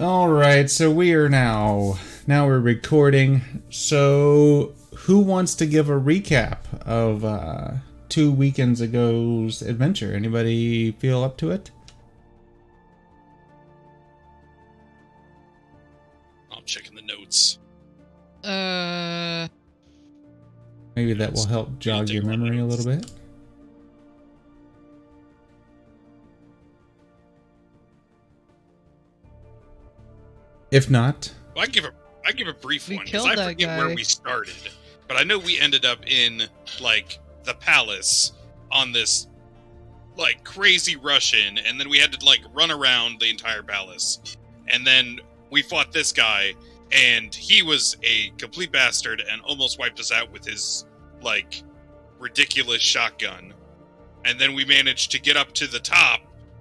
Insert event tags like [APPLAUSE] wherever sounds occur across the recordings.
All right, so we are now now we're recording. So who wants to give a recap of uh, two weekends ago's adventure? Anybody feel up to it? I'm checking the notes. Uh, Maybe that will help jog your my memory a little bit. If not, Well, I give a I give a brief We one because I that forget where we started, but I know we ended up in like the palace on this like crazy Russian, and then we had to like run around the entire palace, and then we fought this guy, and he was a complete bastard and almost wiped us out with his like ridiculous shotgun, and then we managed to get up to the top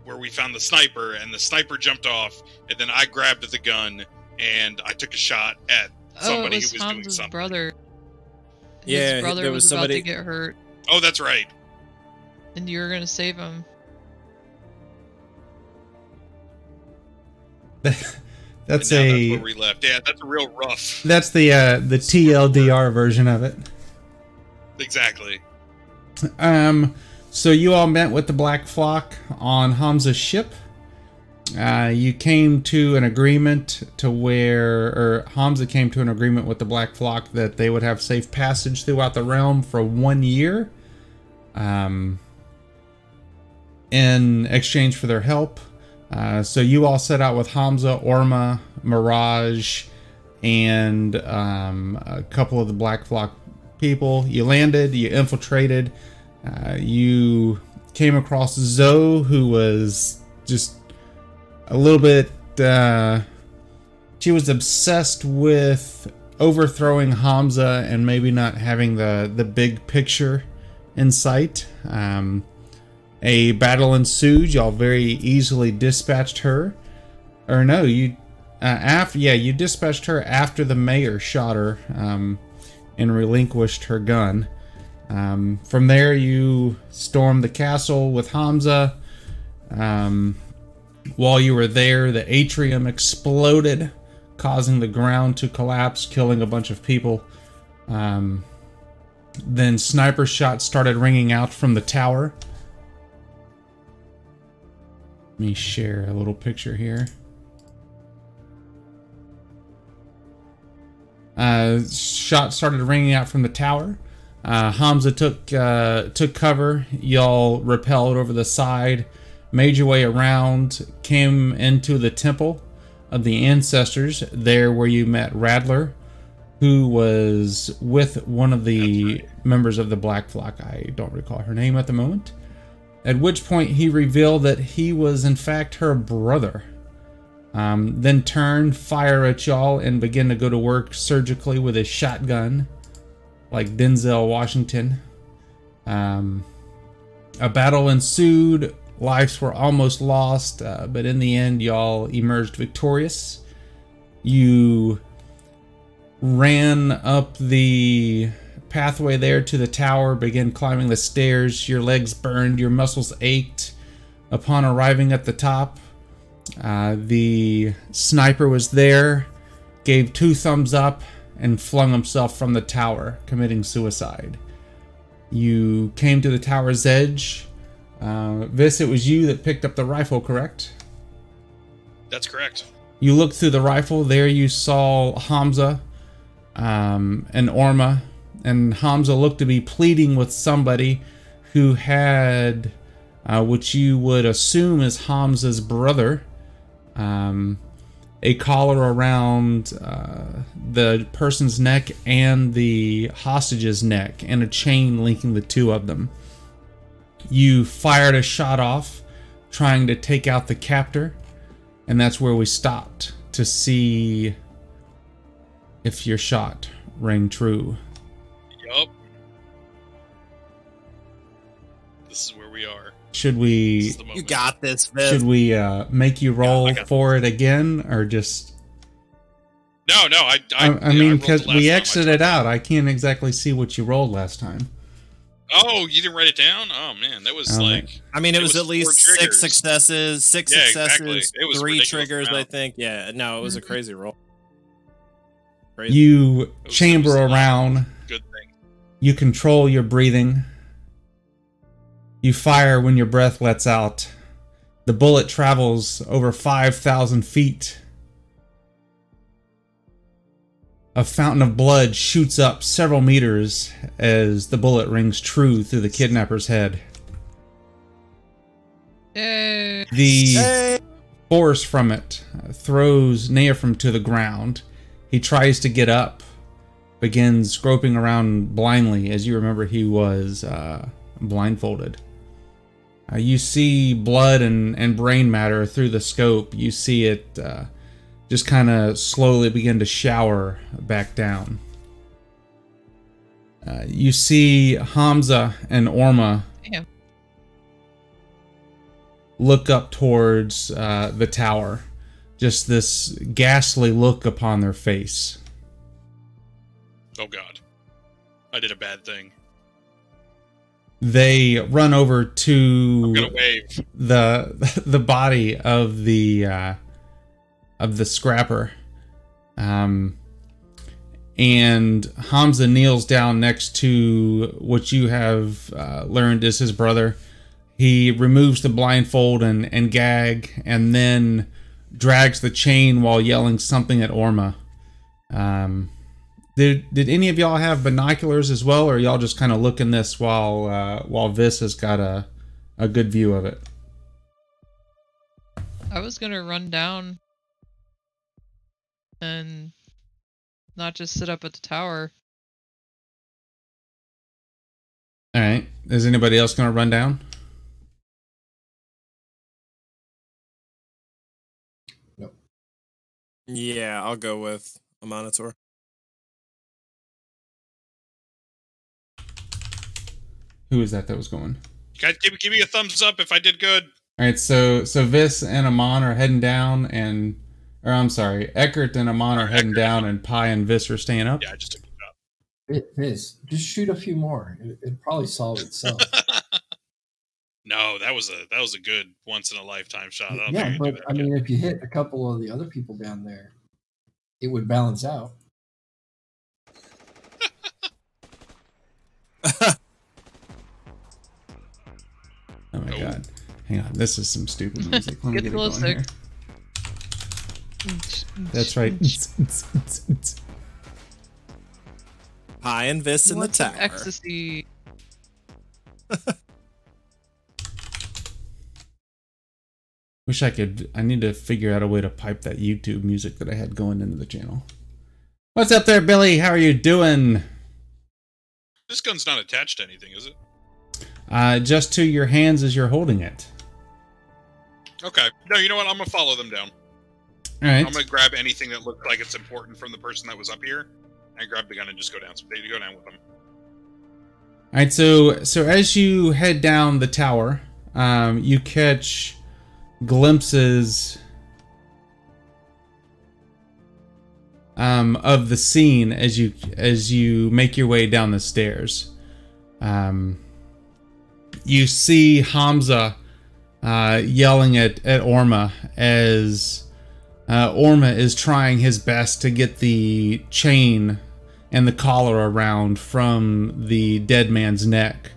where we found the sniper, and the sniper jumped off, and then I grabbed the gun and I took a shot at oh, it somebody was who was doing Hamza's something. brother. His Yeah, brother there was, was about somebody- to get hurt, Oh, that's right. and you were gonna save him. [LAUGHS] that's And a that's where we left. Yeah, that's a real rough. that's the uh, the TLDR version of it. Exactly. Um, so you all met with the Black Flock on Hamza's ship. Uh, you came to an agreement to where, or Hamza came to an agreement with the Black Flock that they would have safe passage throughout the realm for one year. Um, in exchange for their help. Uh, so you all set out with Hamza, Orma, Mirage, and um, a couple of the Black Flock people. You landed, you infiltrated, uh, you came across Zoe, who was just a little bit. Uh, she was obsessed with overthrowing Hamza and maybe not having the the big picture in sight. Um, a battle ensued. Y'all very easily dispatched her, or no, you uh, after yeah you dispatched her after the mayor shot her um, and relinquished her gun. Um, from there, you stormed the castle with Hamza. Um, while you were there, the atrium exploded, causing the ground to collapse, killing a bunch of people. Um, then sniper shots started ringing out from the tower. Let me share a little picture here. Uh, shots started ringing out from the tower. Uh, Hamza took uh, took cover. Y'all repelled over the side, made your way around, came into the temple of the ancestors. There, where you met Radler, who was with one of the members of the Black Flock. I don't recall her name at the moment. At which point, he revealed that he was in fact her brother. Um, then turned, fire at y'all, and begin to go to work surgically with his shotgun, like Denzel Washington. Um, a battle ensued. Lives were almost lost, uh, but in the end, y'all emerged victorious. You ran up the pathway there to the tower, began climbing the stairs. Your legs burned, your muscles ached. Upon arriving at the top, uh, the sniper was there, gave two thumbs up, and flung himself from the tower, committing suicide. You came to the tower's edge. Uh, Vis, it was you that picked up the rifle, correct? That's correct. You looked through the rifle. There you saw Hamza um, and Orma. And Hamza looked to be pleading with somebody who had, uh, which you would assume is Hamza's brother, um, a collar around uh, the person's neck and the hostage's neck, and a chain linking the two of them. You fired a shot off, trying to take out the captor and that's where we stopped to see if your shot rang true. Should we You got this, should we uh, make you roll I got for it again, or just? No, no, I. I, I, I mean, because the last we exited out, I can't exactly see what you rolled last time. Oh, you didn't write it down? Oh man, that was Oh, like I mean, it, It was, was at least four six successes, six Yeah, successes, exactly. It was three ridiculous triggers. I think. Yeah, no, it was a Mhm. crazy roll. Crazy. You was- chamber was a lot. around. good thing. You control your breathing. You fire when your breath lets out. The bullet travels over 5,000 feet. A fountain of blood shoots up several meters as the bullet rings true through the kidnapper's head. Yay. The Hey! force from it throws Neophrim to the ground. He tries to get up, begins groping around blindly. As you remember, he was uh, blindfolded. Uh, you see blood and, and brain matter through the scope. You see it uh, just kind of slowly begin to shower back down. Uh, you see Hamza and Orma Damn. look up towards uh, the tower. Just this ghastly look upon their face. Oh god. I did a bad thing. They run over to the [LAUGHS] the body of the uh, of the scrapper, um, and Hamza kneels down next to what you have uh, learned is his brother. He removes the blindfold and, and gag, and then drags the chain while yelling something at Orma. Um, did did any of y'all have binoculars as well, or y'all just kind of looking this while uh, while Vis has got a a good view of it? I was gonna run down and not just sit up at the tower. All right. Is anybody else going to run down? Nope. Yeah, I'll go with a monitor. Who is that that was going? Guys, give, give me a thumbs up if I did good. All right. So so Vis and Amon are heading down, and or I'm sorry, Eckert and Amon are heading Eckert. down, and Pi and Vis are staying up. Yeah, I just took a shot. It is. Just shoot a few more. It, it'd probably solve itself. [LAUGHS] no, that was a that was a good once in a lifetime shot. I don't yeah, think I can do but I again. mean, if you hit a couple of the other people down there, it would balance out. [LAUGHS] Oh my Oh. god. Hang on. This is some stupid [LAUGHS] music. Let me Get get it going closer. here. That's right. [LAUGHS] Pi and Vis in the Want some tower. Ecstasy. [LAUGHS] Wish I could. I need to figure out a way to pipe that YouTube music that I had going into the channel. What's up there, Billy? How are you doing? this gun's not attached to anything, is it? Uh, just to your hands as you're holding it. Okay. No, you know what? I'm gonna follow them down. All right. I'm gonna grab anything that looks like it's important from the person that was up here, and grab the gun and just go down. So they go down with them. All right, so so as you head down the tower, um, you catch glimpses um, of the scene as you as you make your way down the stairs. Um, you see Hamza uh, yelling at at Orma as uh, Orma is trying his best to get the chain and the collar around from the dead man's neck.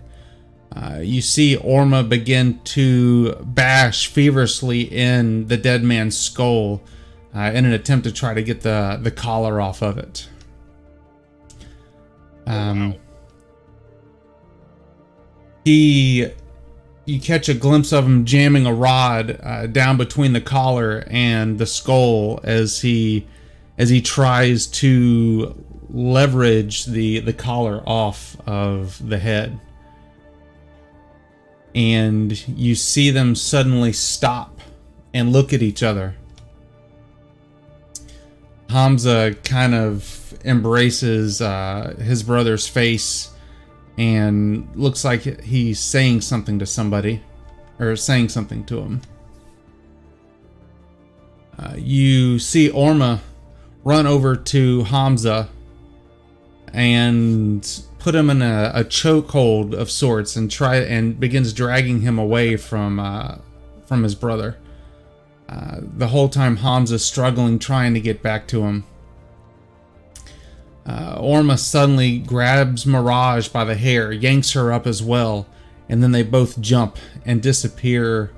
Uh, you see Orma begin to bash feverishly in the dead man's skull uh, in an attempt to try to get the, the collar off of it. Um, wow. He you catch a glimpse of him jamming a rod uh, down between the collar and the skull as he as he tries to leverage the the collar off of the head. And you see them suddenly stop and look at each other. Hamza kind of embraces uh, his brother's face and looks like he's saying something to somebody or saying something to him. Uh, you see Orma run over to Hamza and put him in a, a chokehold of sorts and try and begins dragging him away from uh, from his brother. Uh, the whole time Hamza's struggling, trying to get back to him. Uh, Orma suddenly grabs Mirage by the hair, yanks her up as well, and then they both jump and disappear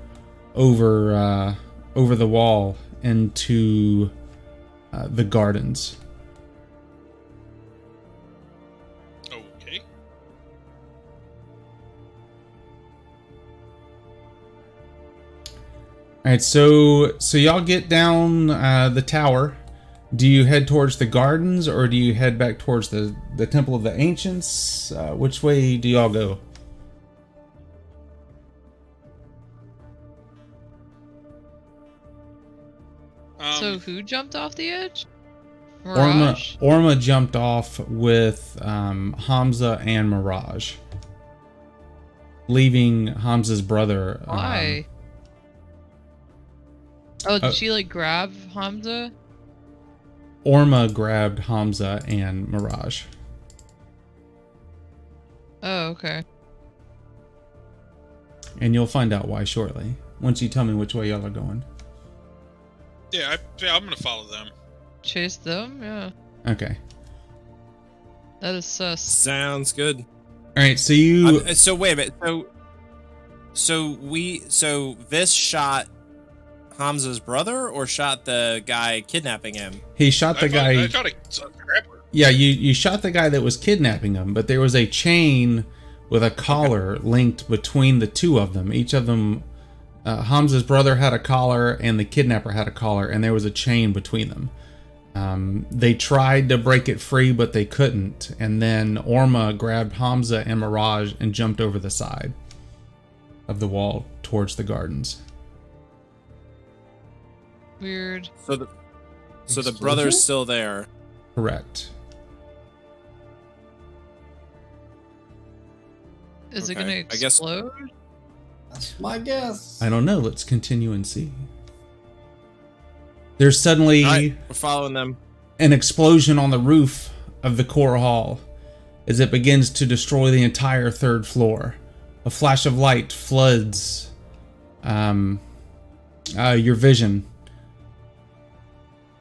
over uh, over the wall into uh, the gardens. Okay. All right, so so y'all get down uh, the tower. Do you head towards the gardens, or do you head back towards the the Temple of the Ancients? Uh, which way do y'all go? Um, so who jumped off the edge? Orma Mirage. Orma jumped off with um, Hamza and Mirage, leaving Hamza's brother. um, Why? oh, did uh, she like grab Hamza? Orma grabbed Hamza and Mirage. Oh, okay. And you'll find out why shortly, once you tell me which way y'all are going. yeah, I, yeah, I'm gonna follow them. Chase them? Yeah. Okay. That is sus. Sounds good. All right, so you. Um, so wait a minute. So, so we, so this shot Hamza's brother, or shot the guy kidnapping him? he shot the I guy. Thought, I thought I. Yeah, you you shot the guy that was kidnapping him, but there was a chain with a collar linked between the two of them. Each of them, uh, Hamza's brother had a collar, and the kidnapper had a collar, and there was a chain between them. Um, they tried to break it free, but they couldn't. And then Orma grabbed Hamza and Mirage and jumped over the side of the wall towards the gardens. Weird. So the, so the brother's still there. Correct. Is it gonna I guess- explode? That's my guess. I don't know. Let's continue and see. There's suddenly. All right, we're following them. an explosion on the roof of the core hall as it begins to destroy the entire third floor. A flash of light floods um, uh, your vision.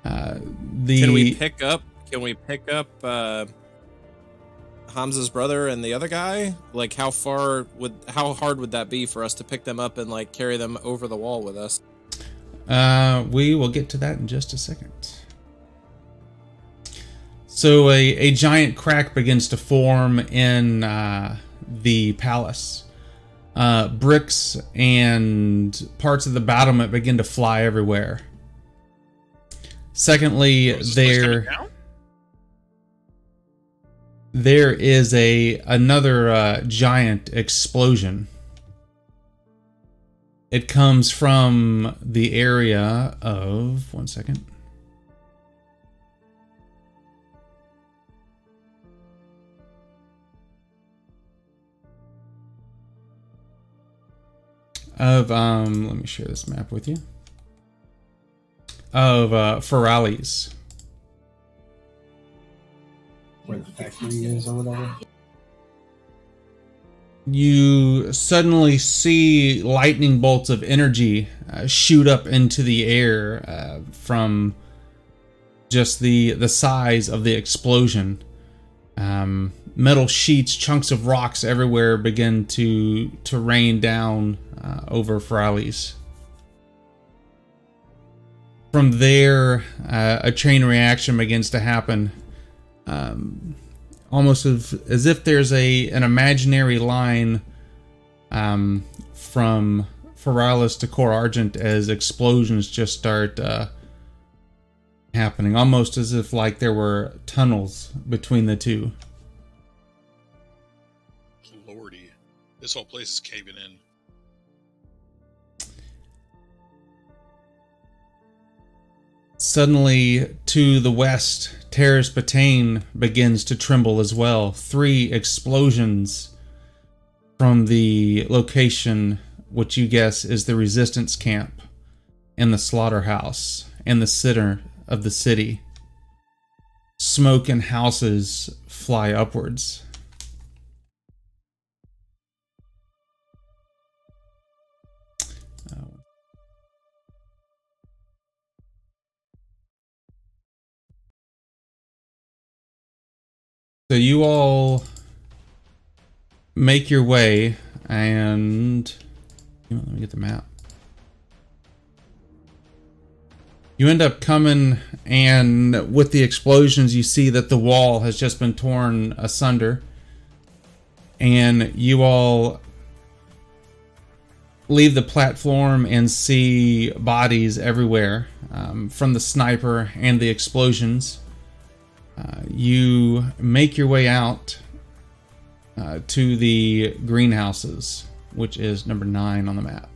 Uh, the Can we pick up? Can we pick up uh, Hamza's brother and the other guy? Like, how far would, how hard would that be for us to pick them up and like carry them over the wall with us? Uh, we will get to that in just a second. So a, a giant crack begins to form in uh, the palace. Uh, bricks and parts of the battlement begin to fly everywhere. Secondly, Oh, is this place coming there there is a another uh, giant explosion. It comes from the area of one second. Of um, let me share this map with you. Of uh, Ferralis. Where the factory is or whatever. you suddenly see lightning bolts of energy uh, shoot up into the air uh, from just the the size of the explosion. Um, metal sheets, chunks of rocks everywhere begin to to rain down uh, over Ferralis. From there, uh, a chain reaction begins to happen. Um, almost as, as if there's a an imaginary line um, from Feralis to Core Argent as explosions just start uh, happening, almost as if like there were tunnels between the two. Lordy, this whole place is caving in. Suddenly, to the west, Terrace Batane begins to tremble as well. Three explosions from the location, which you guess is the resistance camp and the slaughterhouse and the center of the city, smoke and houses fly upwards. So you all make your way and you know, let me get the map. You end up coming and with the explosions you see that the wall has just been torn asunder and you all leave the platform and see bodies everywhere um, from the sniper and the explosions. Uh, you make your way out uh, to the greenhouses, which is number nine on the map.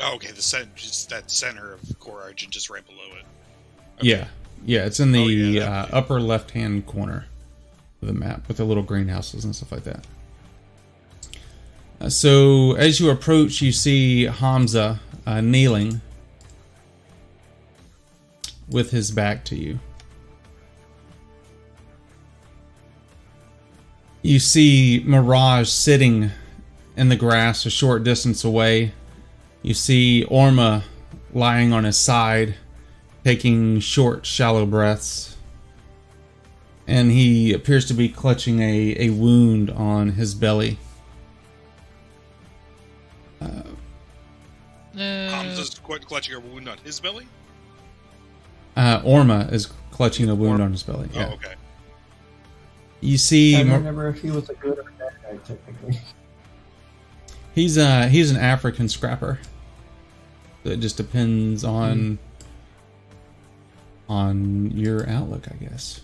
Oh, okay, the cent- just that center of Core Argent, just right below it. Yeah, yeah, it's in the Oh, yeah, uh, upper left-hand corner of the map with the little greenhouses and stuff like that. Uh, so as you approach, you see Hamza uh, kneeling with his back to you. You see Mirage sitting in the grass a short distance away. You see Orma lying on his side, taking short, shallow breaths. And he appears to be clutching a, a wound on his belly. Uh, no. Hamza's clutching a wound on his belly. Uh, Orma is clutching a wound on his belly. Yeah. Oh, okay. You see, I don't remember if he was a good or bad guy, technically. he's uh he's an African scrapper. So it just depends on on your outlook, I guess.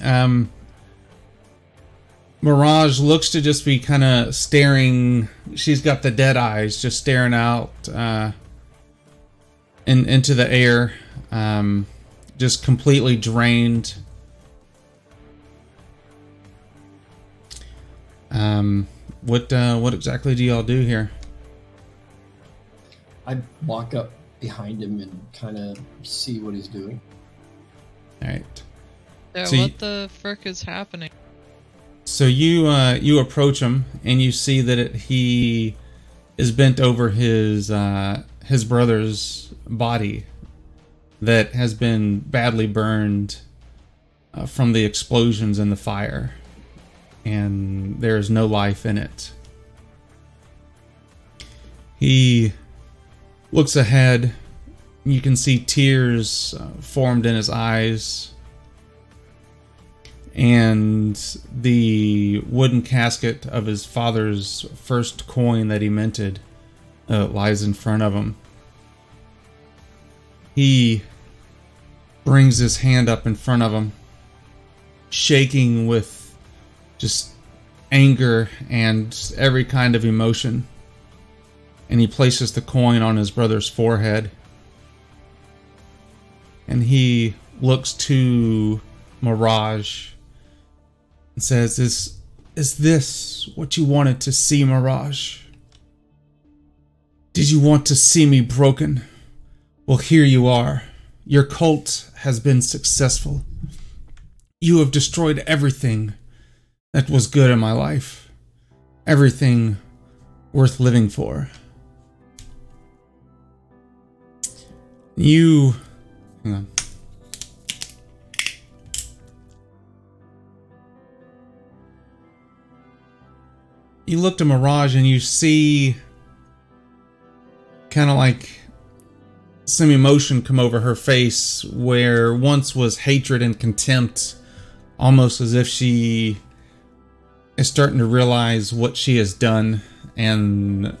Um, Mirage looks to just be kind of staring. She's got the dead eyes, just staring out uh, in into the air, um, just completely drained. Um, what uh, what exactly do y'all do here? I'd walk up behind him and kind of see what he's doing. All right. Yeah, So you- what the frick is happening? So you uh, you approach him and you see that it, he is bent over his uh, his brother's body that has been badly burned uh, from the explosions and the fire, and there is no life in it. He looks ahead. You can see tears uh, formed in his eyes and the wooden casket of his father's first coin that he minted lies in front of him. He brings his hand up in front of him, shaking with just anger and every kind of emotion. And he places the coin on his brother's forehead. And he looks to Mirage and says, "Is is this what you wanted to see, Mirage? Did you want to see me broken? Well, here you are. Your cult has been successful. You have destroyed everything that was good in my life. Everything worth living for. You hang on. you look to Mirage and you see kind of like some emotion come over her face where once was hatred and contempt, almost as if she is starting to realize what she has done and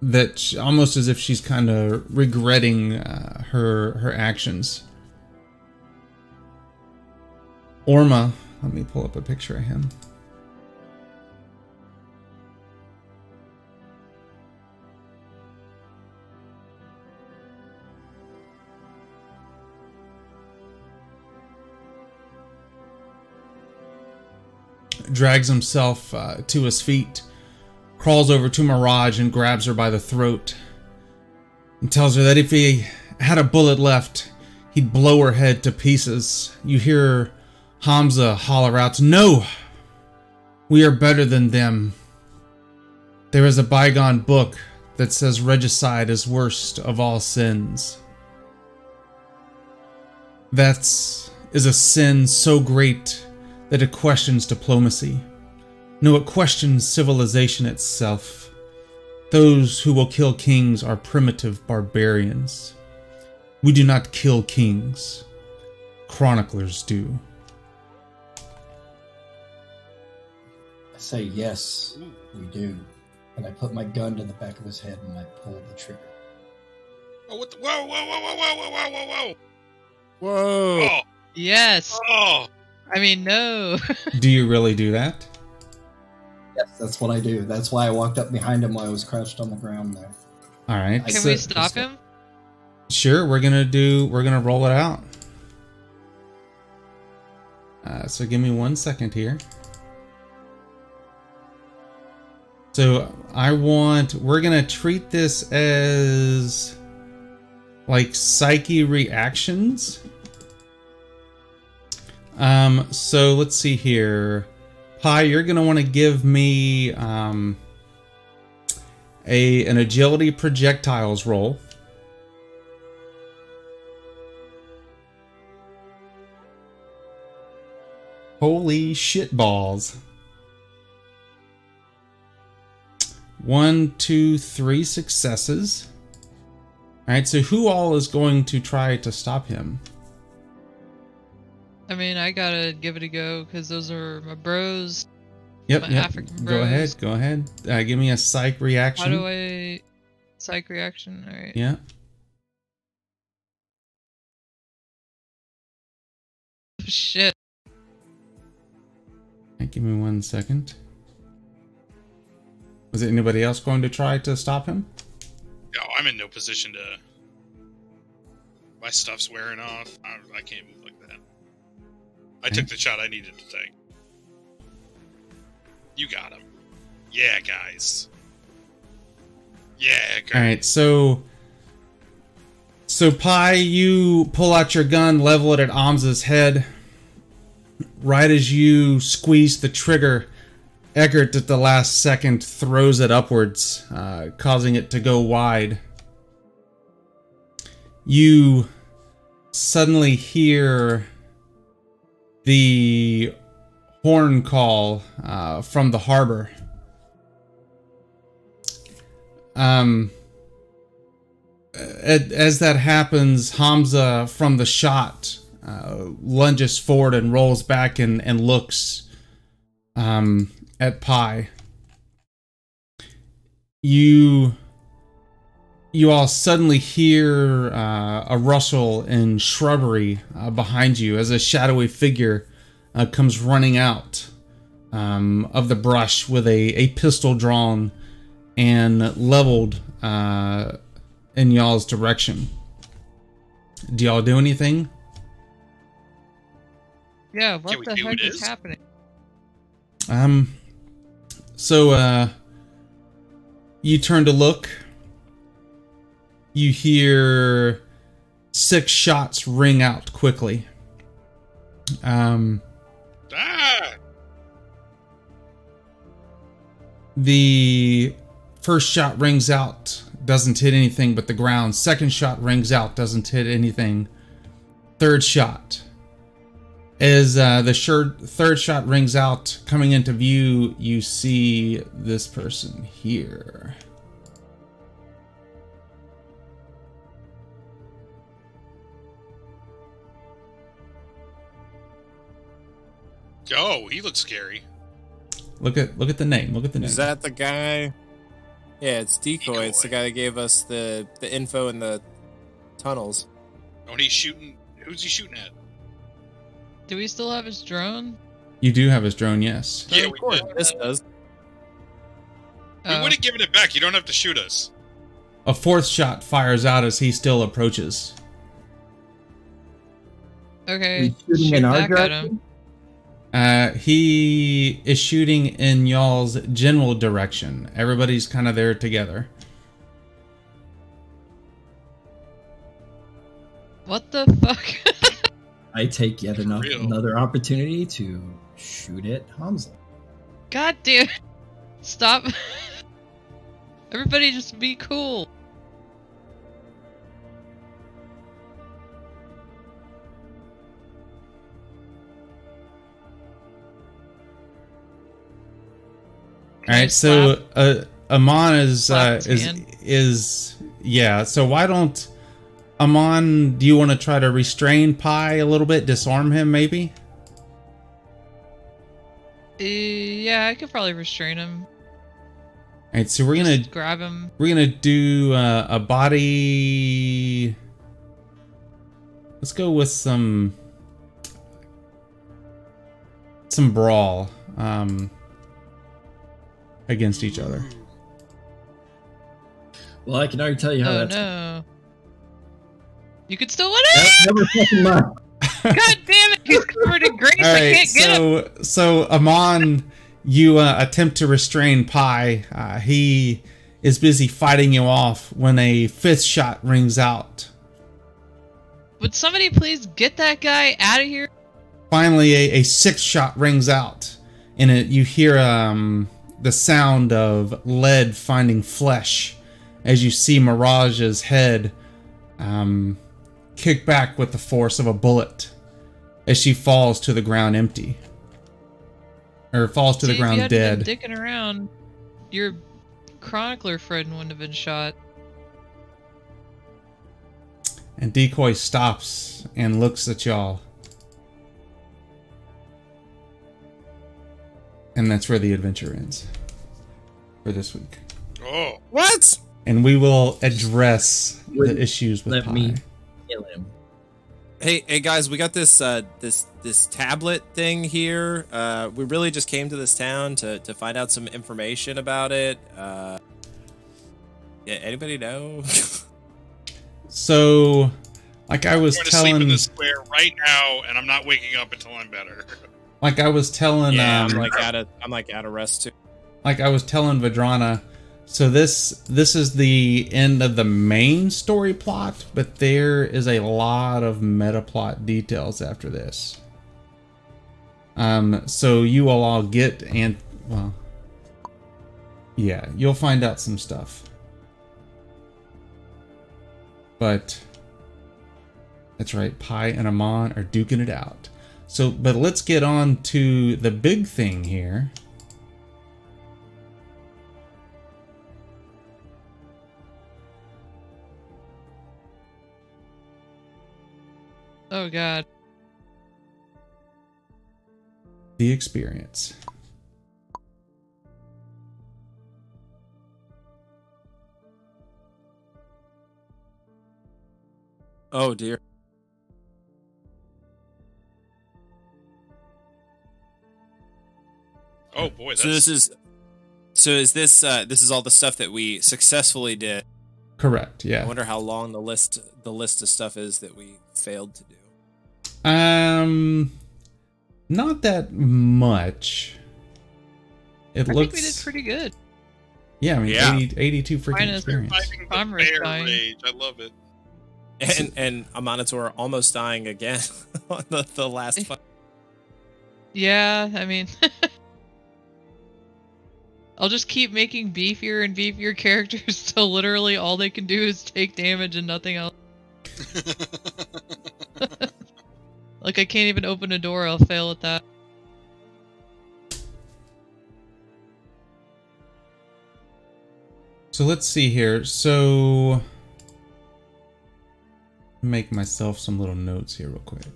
that she, almost as if she's kind of regretting uh, her her actions. Orma, let me pull up a picture of him. Drags himself uh, to his feet, crawls over to Mirage and grabs her by the throat, and tells her that if he had a bullet left, he'd blow her head to pieces. You hear Hamza holler out, No! We are better than them. There is a bygone book that says regicide is worst of all sins. That's is a sin so great that it questions diplomacy. No, it questions civilization itself. Those who will kill kings are primitive barbarians. We do not kill kings. Chroniclers do. I say yes, we do. And I put my gun to the back of his head and I pull the trigger. Oh, what the, whoa, whoa, whoa, whoa, whoa, whoa, whoa, whoa, Whoa! whoa! Yes. Oh, oh, I mean, no. [LAUGHS] Do you really do that? Yes, that's what I do. That's why I walked up behind him while I was crouched on the ground there. All right. I Can so- we stop him? Sure, we're gonna do. We're gonna roll it out. Uh, so give me one second here. So I want. We're gonna treat this as like psyche reactions. Um. So let's see here. Pi, you're gonna want to give me um a an agility projectiles roll. Holy shit balls. One, two, three successes. Alright, so who all is going to try to stop him? I mean, I gotta give it a go because those are my bros. Yep, My yep. African Go ahead, go ahead. Uh, give me a psych How reaction. do I psych reaction? All right. Yeah. Shit. Give me one second. Was it anybody else going to try to stop him? oh, I'm in no position to. My stuff's wearing off. I, I can't move like that. I took the shot I needed to take. You got him. Yeah, guys. Yeah, All right, so so Pi, you pull out your gun, level it at Hamza's head. Right as you squeeze the trigger, Eckert at the last second throws it upwards, uh, causing it to go wide. You suddenly hear the horn call uh, from the harbor. Um, as that happens, Hamza from the shot uh, lunges forward and rolls back and, and looks um, at Pi. You you all suddenly hear uh, a rustle in shrubbery uh, behind you as a shadowy figure uh, comes running out um, of the brush with a, a pistol drawn and leveled uh, in y'all's direction. Do y'all do anything? Yeah. What the heck it is is? happening? Um, so uh, you turn to look. You hear six shots ring out quickly. Um, Ah! the first shot rings out, doesn't hit anything but the ground. Second shot rings out, doesn't hit anything. Third shot. As uh, the third shot rings out, coming into view, you see this person here. Oh, he looks scary. Look at look at the name. Look at the name. Is that the guy? Yeah, it's decoy. It's the guy that gave us the the info in the tunnels. Oh, and he's shooting. Who's he shooting at? Do we still have his drone? you do have his drone, yes. Yeah, of we course, this does. We Oh, would have given it back. You don't have to shoot us. A fourth shot fires out as he still approaches. okay. He's shooting shoot in our back at him. direction. Uh, he is shooting in y'all's general direction. Everybody's kind of there together. What the fuck? [LAUGHS] I take yet enough, another opportunity to shoot at Hamza. God damn. Stop. [LAUGHS] Everybody just be cool. All right, so uh, Amon is uh, is is yeah. So why don't Amon? Do you want to try to restrain Pi a little bit, disarm him, maybe? Uh, yeah, I could probably restrain him. All right, so we're gonna grab him. we're gonna do uh, a body. Let's go with some some brawl um, against each other. Well, I can already tell you how Oh that's no. You could still win it! never fucking mind. [LAUGHS] God damn it! He's covered in grace. All I can't get him. so so Amon, you uh, attempt to restrain Pi. Uh, he is busy fighting you off when a fifth shot rings out. Would somebody please get that guy out of here? Finally, a, a sixth shot rings out, and it you hear um, the sound of lead finding flesh as you see Mirage's head um, kick back with the force of a bullet as she falls to the ground empty. Or falls to See, the if you ground dead. Been dicking around, your chronicler friend wouldn't have been shot. And Decoy stops and looks at y'all. And that's where the adventure ends for this week. Oh, What? And we will address Wait, the issues with let Pi. me- Kill him. Hey, hey guys, we got this uh this this tablet thing here. Uh we really just came to this town to to find out some information about it. Uh Yeah, anybody know? [LAUGHS] So, like I I'm was going to sleep in the square right now, and I'm not waking up until I'm better. [LAUGHS] like I was telling, yeah, um, I'm like out of I'm like out of rest too. like I was telling Vadrana, so this this is the end of the main story plot, but there is a lot of meta plot details after this. Um, so you will all get and well, yeah, you'll find out some stuff. But that's right, Pi and Amon are duking it out. So, but let's get on to the big thing here. Oh god. the experience. Oh dear. Oh boy, that's So this is so is this uh this is all the stuff that we successfully did. Correct. Yeah. I wonder how long the list the list of stuff is that we failed to do. Um, not that much. It I looks. think we did pretty good. yeah, I mean, Yeah. 80, 82 freaking Minus- experience. the I'm bear fine. rage. I love it. And and a monitor almost dying again [LAUGHS] on the, the last [LAUGHS] fight. Yeah, I mean [LAUGHS] I'll just keep making beefier and beefier [LAUGHS] characters till literally all they can do is take damage and nothing else. [LAUGHS] Like I can't even open a door, I'll fail at that. So let's see here. So make myself some little notes here real quick.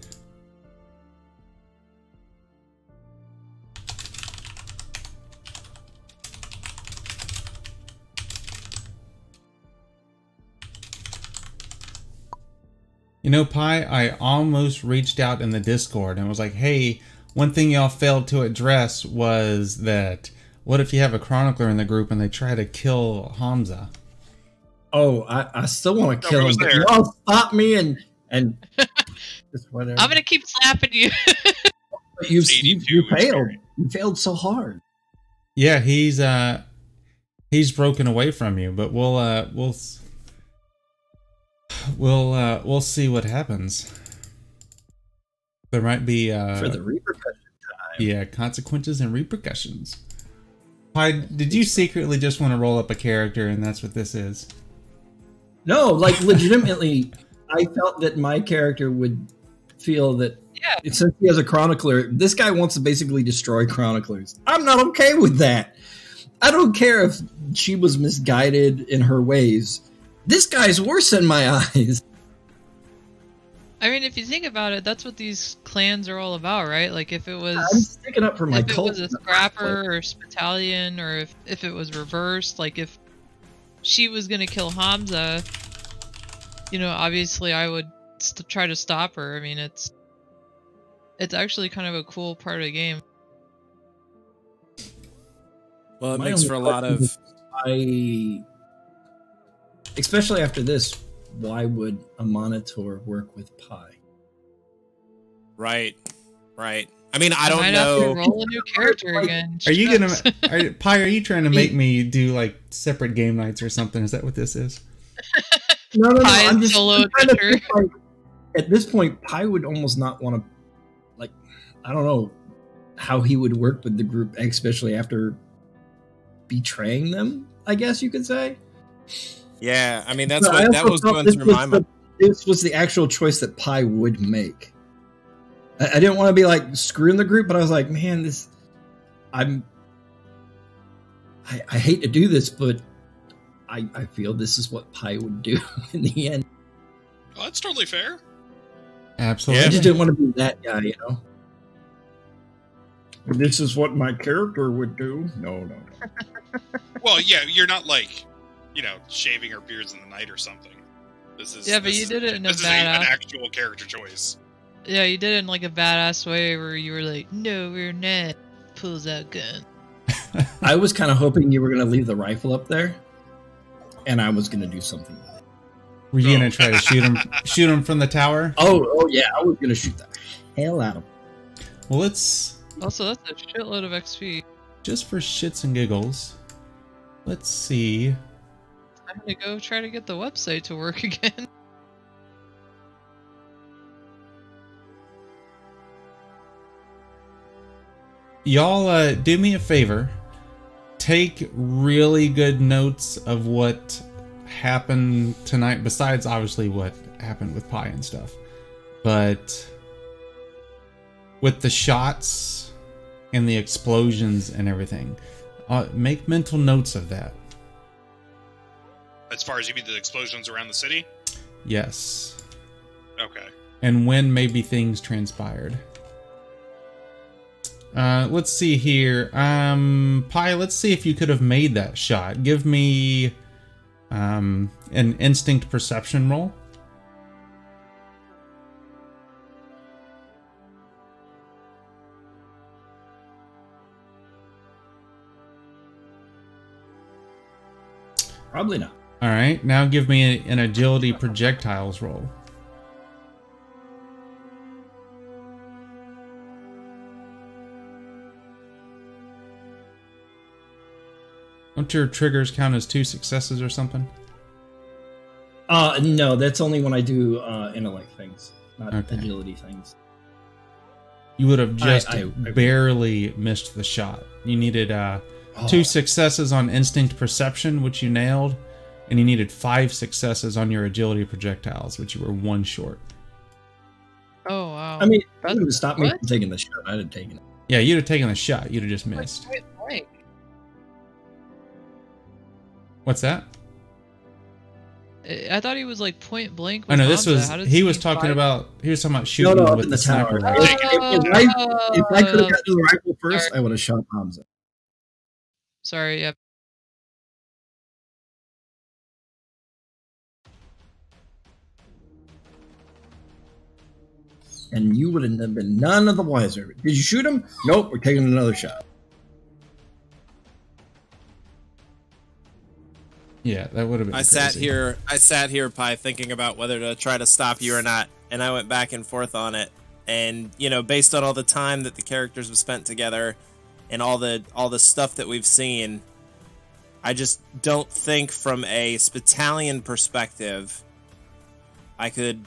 You know, Pi, I almost reached out in the Discord and was like, hey, one thing y'all failed to address was that what if you have a chronicler in the group and they try to kill Hamza? Oh, I, I still want to kill him. But there. y'all stop me and and [LAUGHS] just whatever. I'm gonna keep slapping you. [LAUGHS] But you've, you, you failed. experience. You failed so hard. Yeah, he's uh he's broken away from you, but we'll uh we'll s- we'll uh, we'll see what happens. There might be uh, for the repercussion. yeah consequences and repercussions. Why did you secretly just want to roll up a character, and that's what this is? No, like legitimately, I felt that my character would feel that Yeah. since he has a chronicler, this guy wants to basically destroy chroniclers. I'm not okay with that. I don't care if she was misguided in her ways. This guy's worse in my eyes. I mean, if you think about it, that's what these clans are all about, right? Like, if it was I'm sticking up for my if it was a scrapper or a battalion, or if if it was reversed, like if she was gonna kill Hamza, you know, obviously I would st- try to stop her. I mean, it's it's actually kind of a cool part of the game. Well, it My makes for a lot of I, especially after this, why would a monitor work with Pi? right, right. I mean, I I don't might have to know. roll a new [LAUGHS] character Like, again. Are you gonna, are, [LAUGHS] Pi? Are you trying to make me do like separate game nights or something? Is that what this is? [LAUGHS] No, no, no. Pi I'm just solo I'm to adventure. think, like, at this point, Pi would almost not want to, like, I don't know how he would work with the group, especially after betraying them. I guess you could say. Yeah, I mean that's But I what that was going this through was my the- mind. This was the actual choice that Pi would make. I, I didn't want to be like screwing the group, but I was like, man, this. I'm. I, I hate to do this, but I, I feel this is what Pi would do [LAUGHS] in the end. Oh, that's totally fair. Absolutely. I just didn't want to be that guy, you know. This is what my character would do. No, no, no. [LAUGHS] Well, yeah, you're not like, you know, shaving our beards in the night or something. This is Yeah, but this you is- did it in a this is an actual character choice. Yeah, you did it in like a badass way where you were like, "No, we're not." Pulls out gun. [LAUGHS] I was kind of hoping you were going to leave the rifle up there, and I was going to do something with it. Were you Oh. gonna try to shoot him? [LAUGHS] shoot him from the tower? Oh, oh yeah, I was going to shoot the hell out of him. Well, let's Also, that's a shitload of XP. just for shits and giggles. Let's see. I'm gonna go try to get the website to work [LAUGHS] again. Y'all, uh, do me a favor. Take really good notes of what happened tonight. Besides, obviously, what happened with Pi and stuff, but with the shots and the explosions and everything, uh, make mental notes of that. As far as you mean the explosions around the city? Yes. Okay. and when maybe things transpired. Uh, let's see here. Um, Pi, let's see if you could have made that shot. Give me um, an instinct perception roll. Probably not. All right, now give me a- an agility projectiles roll. Don't your triggers count as two successes or something? Uh, no, that's only when I do uh, intellect things, not Okay. agility things. You would have just I- I- barely missed the shot. You needed uh, Oh, two successes on instinct perception, which you nailed, and you needed five successes on your agility projectiles, which you were one short. Oh wow. I mean, that That's- wouldn't stop me what? from taking the shot. I'd have taken it. Yeah, you'd have taken the shot. You'd have just missed. point blank. What's that? I I thought he was like point blank. I with know this Hamza. was. How He was talking five- about. He was talking about shooting no, up with in the, the tower. sniper. If, rifle. if, if oh, I, if I could have oh. gotten the rifle first, Sorry. I would have shot Hamza. Sorry, yep. And you would have been none of the wiser. Did you shoot him? Nope, we're taking another shot. Yeah, that would have been. I sat here, I sat here, Pi, thinking about whether to try to stop you or not, and I went back and forth on it. And you know, based on all the time that the characters have spent together, and all the all the stuff that we've seen, I just don't think from a battalion perspective I could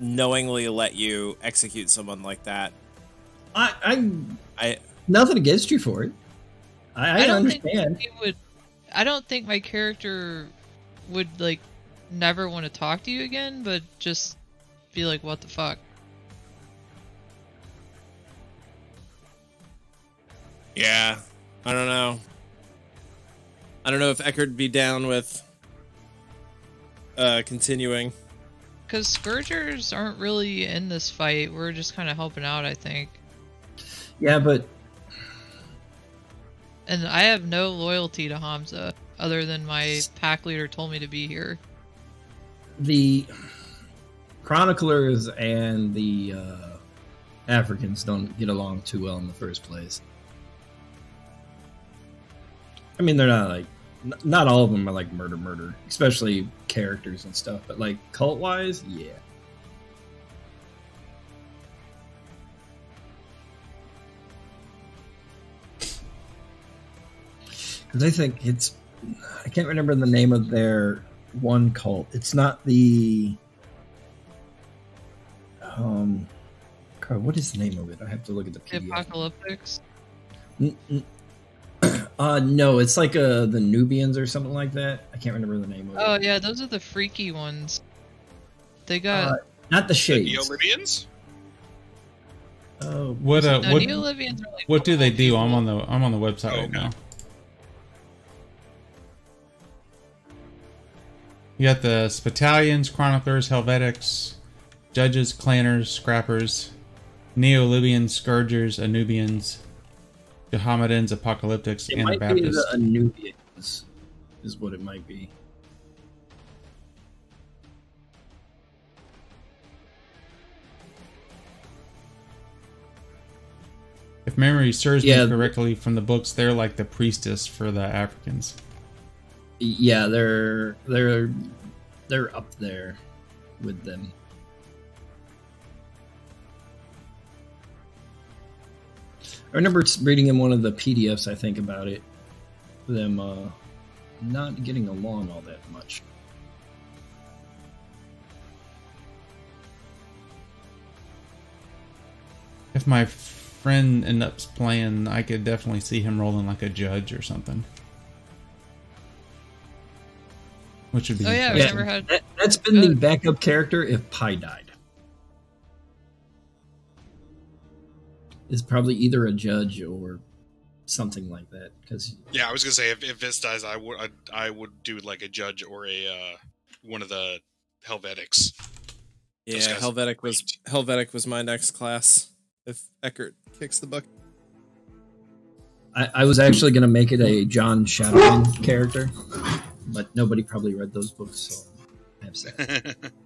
knowingly let you execute someone like that. I, I I nothing against you for it. I, I, don't understand. think he would. I don't think my character would like never want to talk to you again, but just be like, "What the fuck." yeah, I don't know. I don't know if Eckerd be down with uh continuing. Because Scourgers aren't really in this fight. We're just kind of helping out, I think. Yeah, but And I have no loyalty to Hamza other than my pack leader told me to be here. the chroniclers and the uh, Africans don't get along too well in the first place. I mean, they're not like n- not all of them are like murder, murder, especially characters and stuff. But like cult wise, yeah. [LAUGHS] Because I think it's I can't remember the name of their one cult. It's not the um God, what is the name of it? I have to look at the PDF. Apocalyptics. N- n- Uh no, it's like uh the Nubians or something like that. I can't remember the name of it. Oh it. yeah, those are the freaky ones. They got Uh, not the The shades. Neo-Libyans? Oh, What uh, no, what Neo-Libyans are like what do they do? I'm on the I'm on the website Oh, right okay. now. You got the Spitalians, Chroniclers, Helvetics, Judges, Clanners, Scrappers, Neo-Libyans, Scourgers, Anubians, Jehammedans, Apocalyptics, it might be the Anubians, is what it might be. If memory serves Yeah. me correctly from the books, they're like the priestess for the Africans. Yeah, they're they're they're up there with them. I remember reading in one of the PDFs, I think, about it, them uh, not getting along all that much. If my friend ends up playing, I could definitely see him rolling like a judge or something. Which would be Oh yeah, we Yeah. never had. That, that's been the backup character if Pi died. Is probably either a judge or something like that. Because Yeah, I was gonna say if, if Vis dies, I would I, I would do like a judge or a uh, one of the Helvetics. Yeah, Those guys are Helvetic was. Helvetic was my next class. If Eckert kicks the bucket. I, I was actually going to make it a John Shadowman character, but nobody probably read those books, so I have sad. [LAUGHS]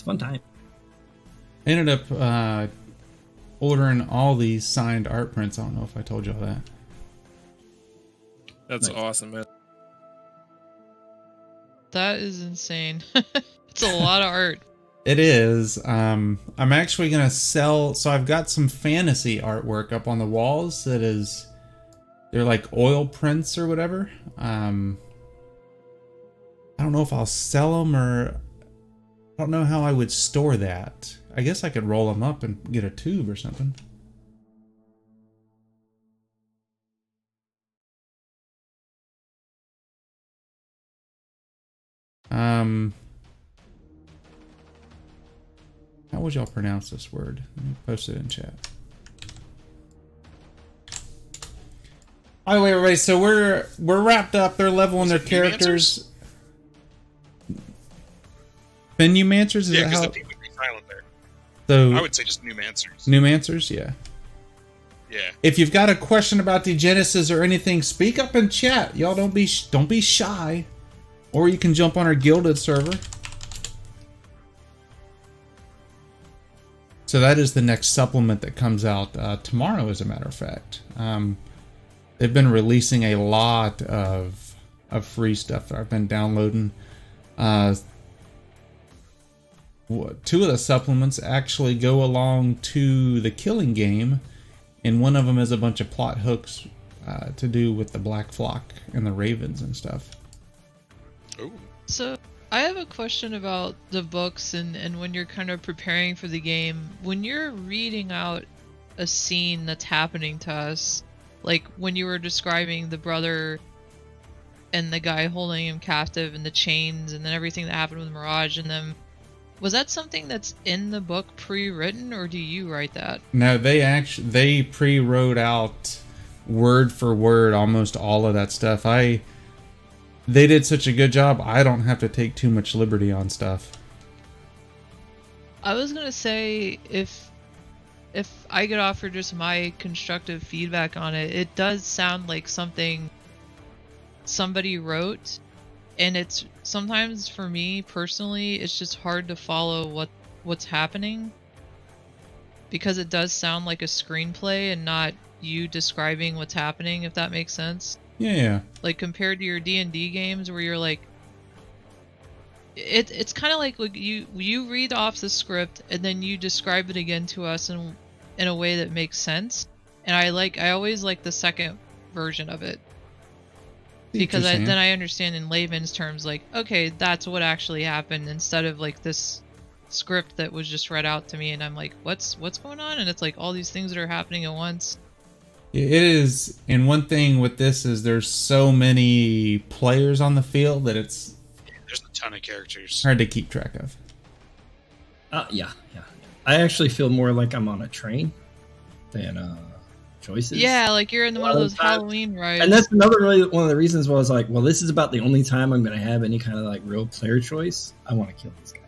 It's a fun time. I ended up uh, ordering all these signed art prints. I don't know if I told y'all that. That's Nice. awesome, man. That is insane. [LAUGHS] it's a lot of art. It is. Um, I'm actually gonna sell. So I've got some fantasy artwork up on the walls. That is, they're like oil prints or whatever. Um, I don't know if I'll sell them or I don't know how I would store that. I guess I could roll them up and get a tube or something. Um, how would y'all pronounce this word? Let me post it in chat. By the way, everybody, so we're we're wrapped up. They're leveling their it characters. Benumancers is yeah, because how? the people would be silent there. So I would say just Numancers. Numancers, yeah. yeah. If you've got a question about the Genesis or anything, speak up in chat. Y'all don't be sh- don't be shy, or you can jump on our Guilded server. So that is the next supplement that comes out uh, tomorrow, as a matter of fact. Um, they've been releasing a lot of of free stuff that I've been downloading. Uh, two of the supplements actually go along to the killing game, and one of them is a bunch of plot hooks uh, to do with the Black Flock and the Ravens and stuff. Ooh. So I have a question about the books and, and when you're kind of preparing for the game. When you're reading out a scene that's happening to us, like when you were describing the brother and the guy holding him captive and the chains and then everything that happened with Mirage and them, was that something that's in the book pre-written or do you write that? No, they actually they pre-wrote out word for word almost all of that stuff. I they did such a good job. I don't have to take too much liberty on stuff. I was gonna say if if I could offer just my constructive feedback on it, it does sound like something somebody wrote, and it's sometimes for me personally, it's just hard to follow what what's happening because it does sound like a screenplay and not you describing what's happening. If that makes sense Yeah, yeah. like compared to your d&d games where you're like it, it's kind of like, like you you read off the script and then you describe it again to us in in a way that makes sense and i like i always like the second version of it because I, then i understand in layman's terms like okay that's what actually happened instead of like this script that was just read out to me and i'm like what's what's going on and it's like all these things that are happening at once It is, and one thing with this is there's so many players on the field that it's There's a ton of characters. hard to keep track of. Uh, yeah, yeah. I actually feel more like I'm on a train than uh, choices. yeah like you're in A one of those times- halloween rides And that's another really one of the reasons why I was like, well, this is about the only time I'm going to have any kind of like real player choice. I want to kill this guy.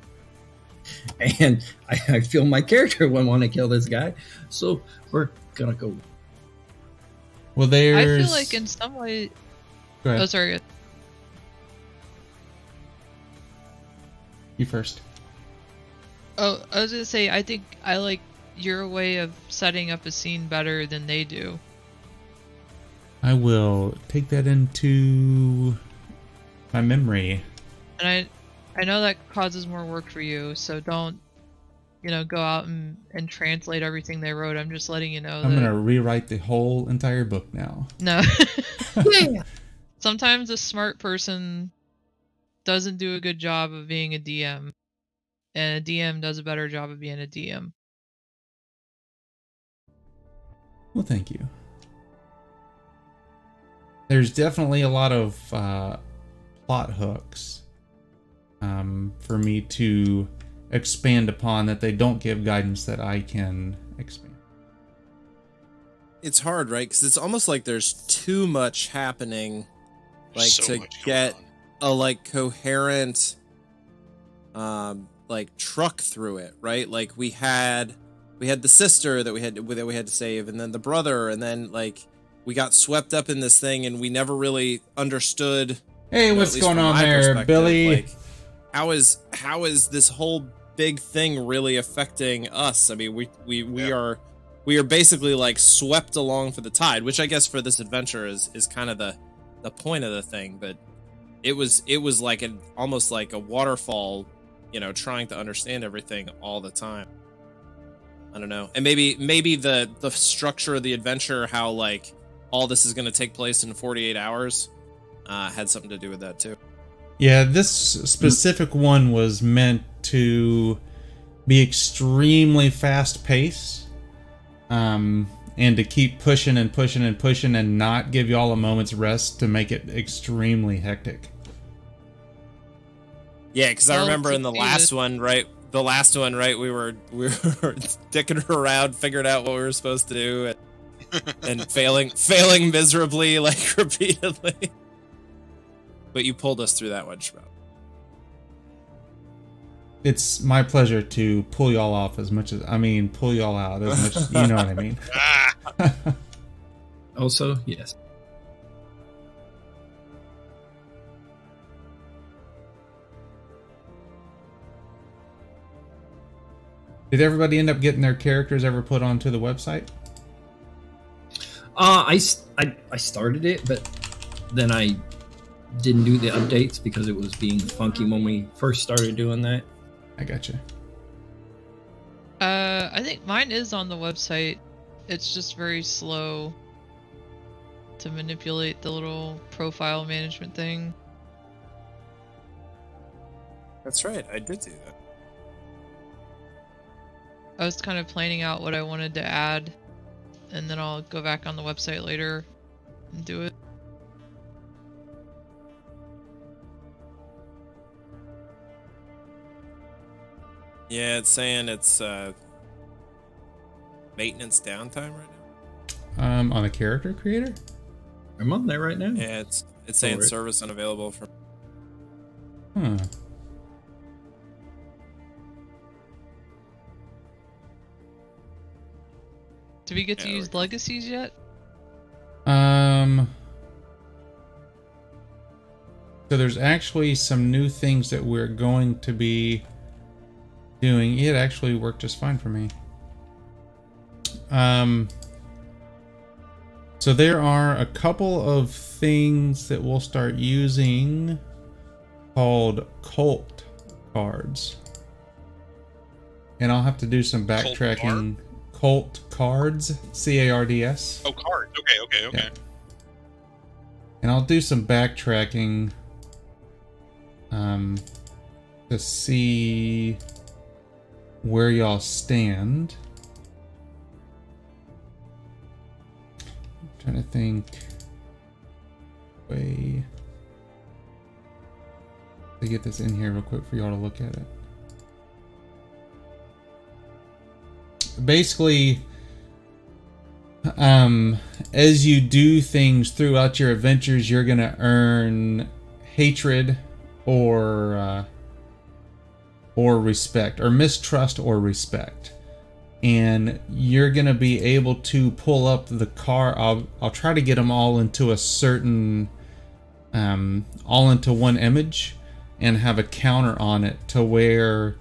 [LAUGHS] And I, I feel my character would want to kill this guy. So we're going to go. Well, there, I feel like in some way. Go ahead. Oh, sorry. You first. Oh, I was gonna say I think I like your way of setting up a scene better than they do. I will take that into my memory. And I, I know that causes more work for you, so don't, you know, go out and, and translate everything they wrote. I'm just letting you know I'm that. gonna rewrite the whole entire book now. No. [LAUGHS] Sometimes a smart person doesn't do a good job of being a DM, and a DM does a better job of being a DM. Well, thank you. There's definitely a lot of uh, plot hooks um, for me to expand upon that they don't give guidance that I can expand. It's hard, right? Because it's almost like there's too much happening, like so to get a like coherent, um, like truck through it, right? Like we had, we had the sister that we had that we had to save, and then the brother, and then like we got swept up in this thing, and we never really understood Hey, you know, what's going on there, Billy? Like, how is how is this whole big thing really affecting us? I mean, we we we Yeah. are we are basically like swept along for the tide, which I guess for this adventure is is kind of the the point of the thing. But it was it was like an almost like a waterfall, you know, trying to understand everything all the time. I don't know, and maybe maybe the the structure of the adventure, how like all this is going to take place in 48 hours, uh, had something to do with that too. Yeah, this specific one was meant to be extremely fast paced. Um, and to keep pushing and pushing and pushing and not give you all a moment's rest to make it extremely hectic. Yeah, because I remember in the last one, right? The last one, right? We were we were [LAUGHS] dicking around, figuring out what we were supposed to do, and, and [LAUGHS] failing failing miserably, like [LAUGHS] repeatedly. But you pulled us through that one, Shroud. It's my pleasure to pull y'all off as much as I mean, pull y'all out as much. you know what I mean. Ah, Also, yes. Did everybody end up getting their characters ever put onto the website? Uh, I, s- I, I started it, but then I didn't do the updates because it was being funky when we first started doing that. I gotcha. Uh, I think mine is on the website. It's just very slow to manipulate the little profile management thing. That's right. I did do that. I was kind of planning out what I wanted to add, and then I'll go back on the website later and do it. Yeah, it's saying it's uh, maintenance downtime right now. Um, on the character creator. I'm on there right now. Yeah, it's it's saying Alright. service unavailable from. Huh. Did we get to Yeah, use legacies yet? Um. So there's actually some new things that we're going to be doing. It actually worked just fine for me. Um. So there are a couple of things that we'll start using called cult cards. And I'll have to do some Cult backtracking. Cult cards, C A R D S. Oh, cards. Okay, okay, okay. And I'll do some backtracking um, to see where y'all stand. I'm trying to think. Way to get this in here real quick for y'all to look at it. Basically, um as you do things throughout your adventures you're gonna earn hatred or uh, or respect or mistrust or respect. And you're gonna be able to pull up the car. I'll, I'll try to get them all into a certain um, all into one image and have a counter on it to where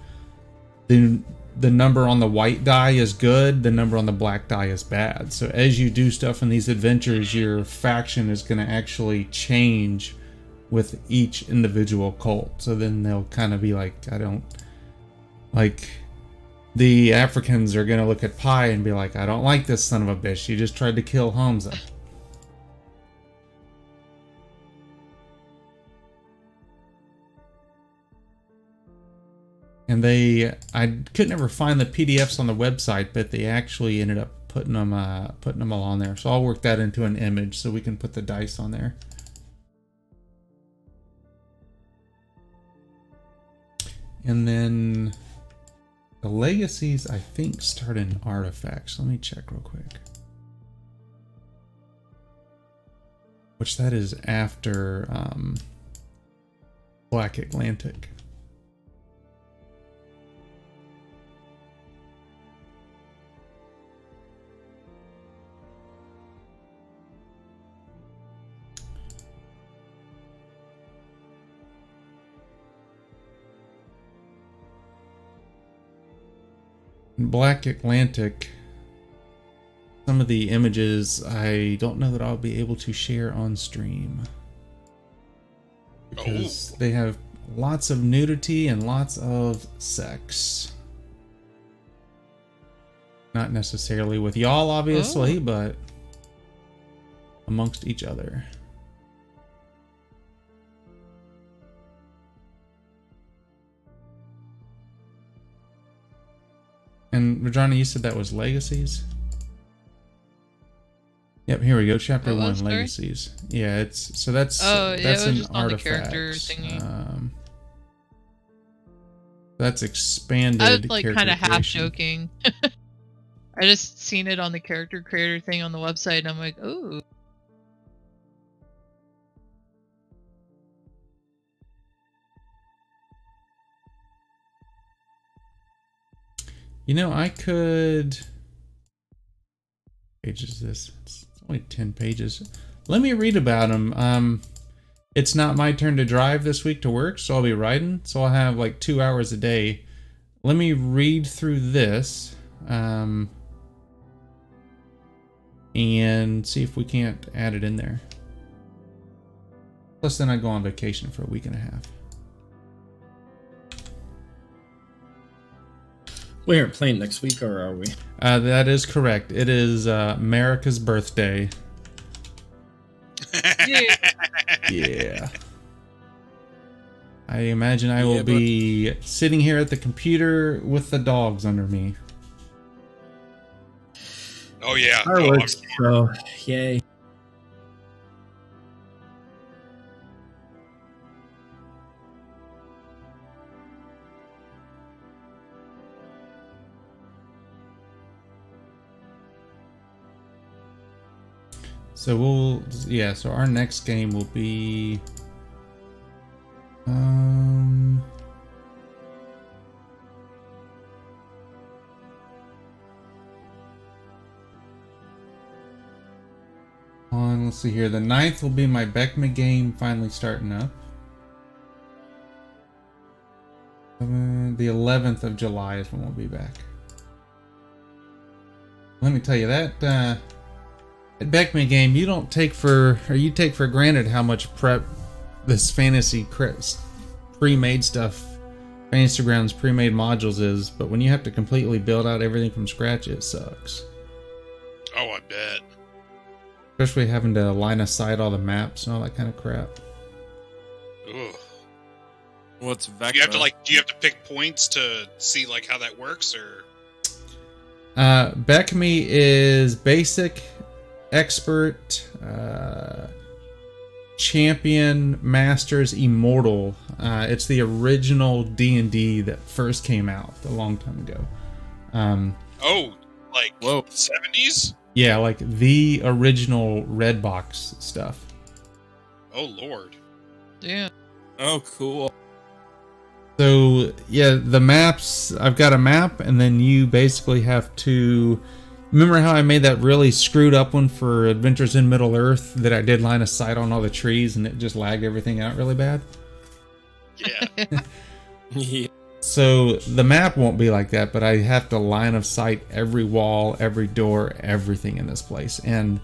the the number on the white die is good, the number on the black die is bad. So as you do stuff in these adventures, your faction is going to actually change with each individual cult. So then they'll kind of be like, I don't like the Africans are going to look at Pi and be like, I don't like this son of a bitch. You just tried to kill Hamza. And they I could never find the PDFs on the website, but they actually ended up putting them uh, putting them all on there. So I'll work that into an image so we can put the dice on there. And then the legacies I think start in artifacts. Let me check real quick. Which that is after um, Black Atlantic. Black Atlantic, some of the images I don't know that I'll be able to share on stream. Oh. Because they have lots of nudity and lots of sex. Not necessarily with y'all, obviously, oh. but amongst each other. And Rajani, you said that was legacies. Yep, here we go. Chapter one, legacies. Yeah, it's so that's Oh, yeah, that's an just on the character artifact. thingy. Um, that's expanded. I was like kind of half joking. [LAUGHS] I just seen it on the character creator thing on the website, and I'm like, ooh. You know, I could. Pages this? It's only ten pages. Let me read about them. Um, it's not my turn to drive this week to work, so I'll be riding. So I'll have like two hours a day. Let me read through this, um, and see if we can't add it in there. Plus, then I go on vacation for a week and a half. We aren't playing next week, or are we? Uh, that is correct. It is uh, America's birthday. Yeah. [LAUGHS] Yeah. I imagine I Yeah, will but- be sitting here at the computer with the dogs under me. oh yeah. Oh, Fireworks. So, yay. So we'll yeah, so our next game will be um on let's see here. The 9th will be my BECMI game finally starting up. The 11th of July is when we'll be back. Let me tell you that uh at BECMI game, you don't take for or you take for granted how much prep this fantasy cre- pre-made stuff, Fantasy Grounds pre-made modules is, but when you have to completely build out everything from scratch, it sucks. oh, I bet. Especially having to line of sight all the maps and all that kind of crap. Ugh. What's BECMI? Do you have to like? Do you have to pick points to see like how that works, or? Uh, BECMI is basic, expert, uh, champion, masters, immortal. Uh, it's the original D and D that first came out a long time ago. Um, Oh, like Whoa. seventies? yeah, like the original red box stuff. Oh lord. Damn. Oh, cool. So yeah, the maps. I've got a map, and then you basically have to. Remember how I made that really screwed up one for Adventures in Middle Earth that I did line of sight on all the trees and it just lagged everything out really bad? Yeah. [LAUGHS] yeah. So the map won't be like that, but I have to line of sight every wall, every door, everything in this place. And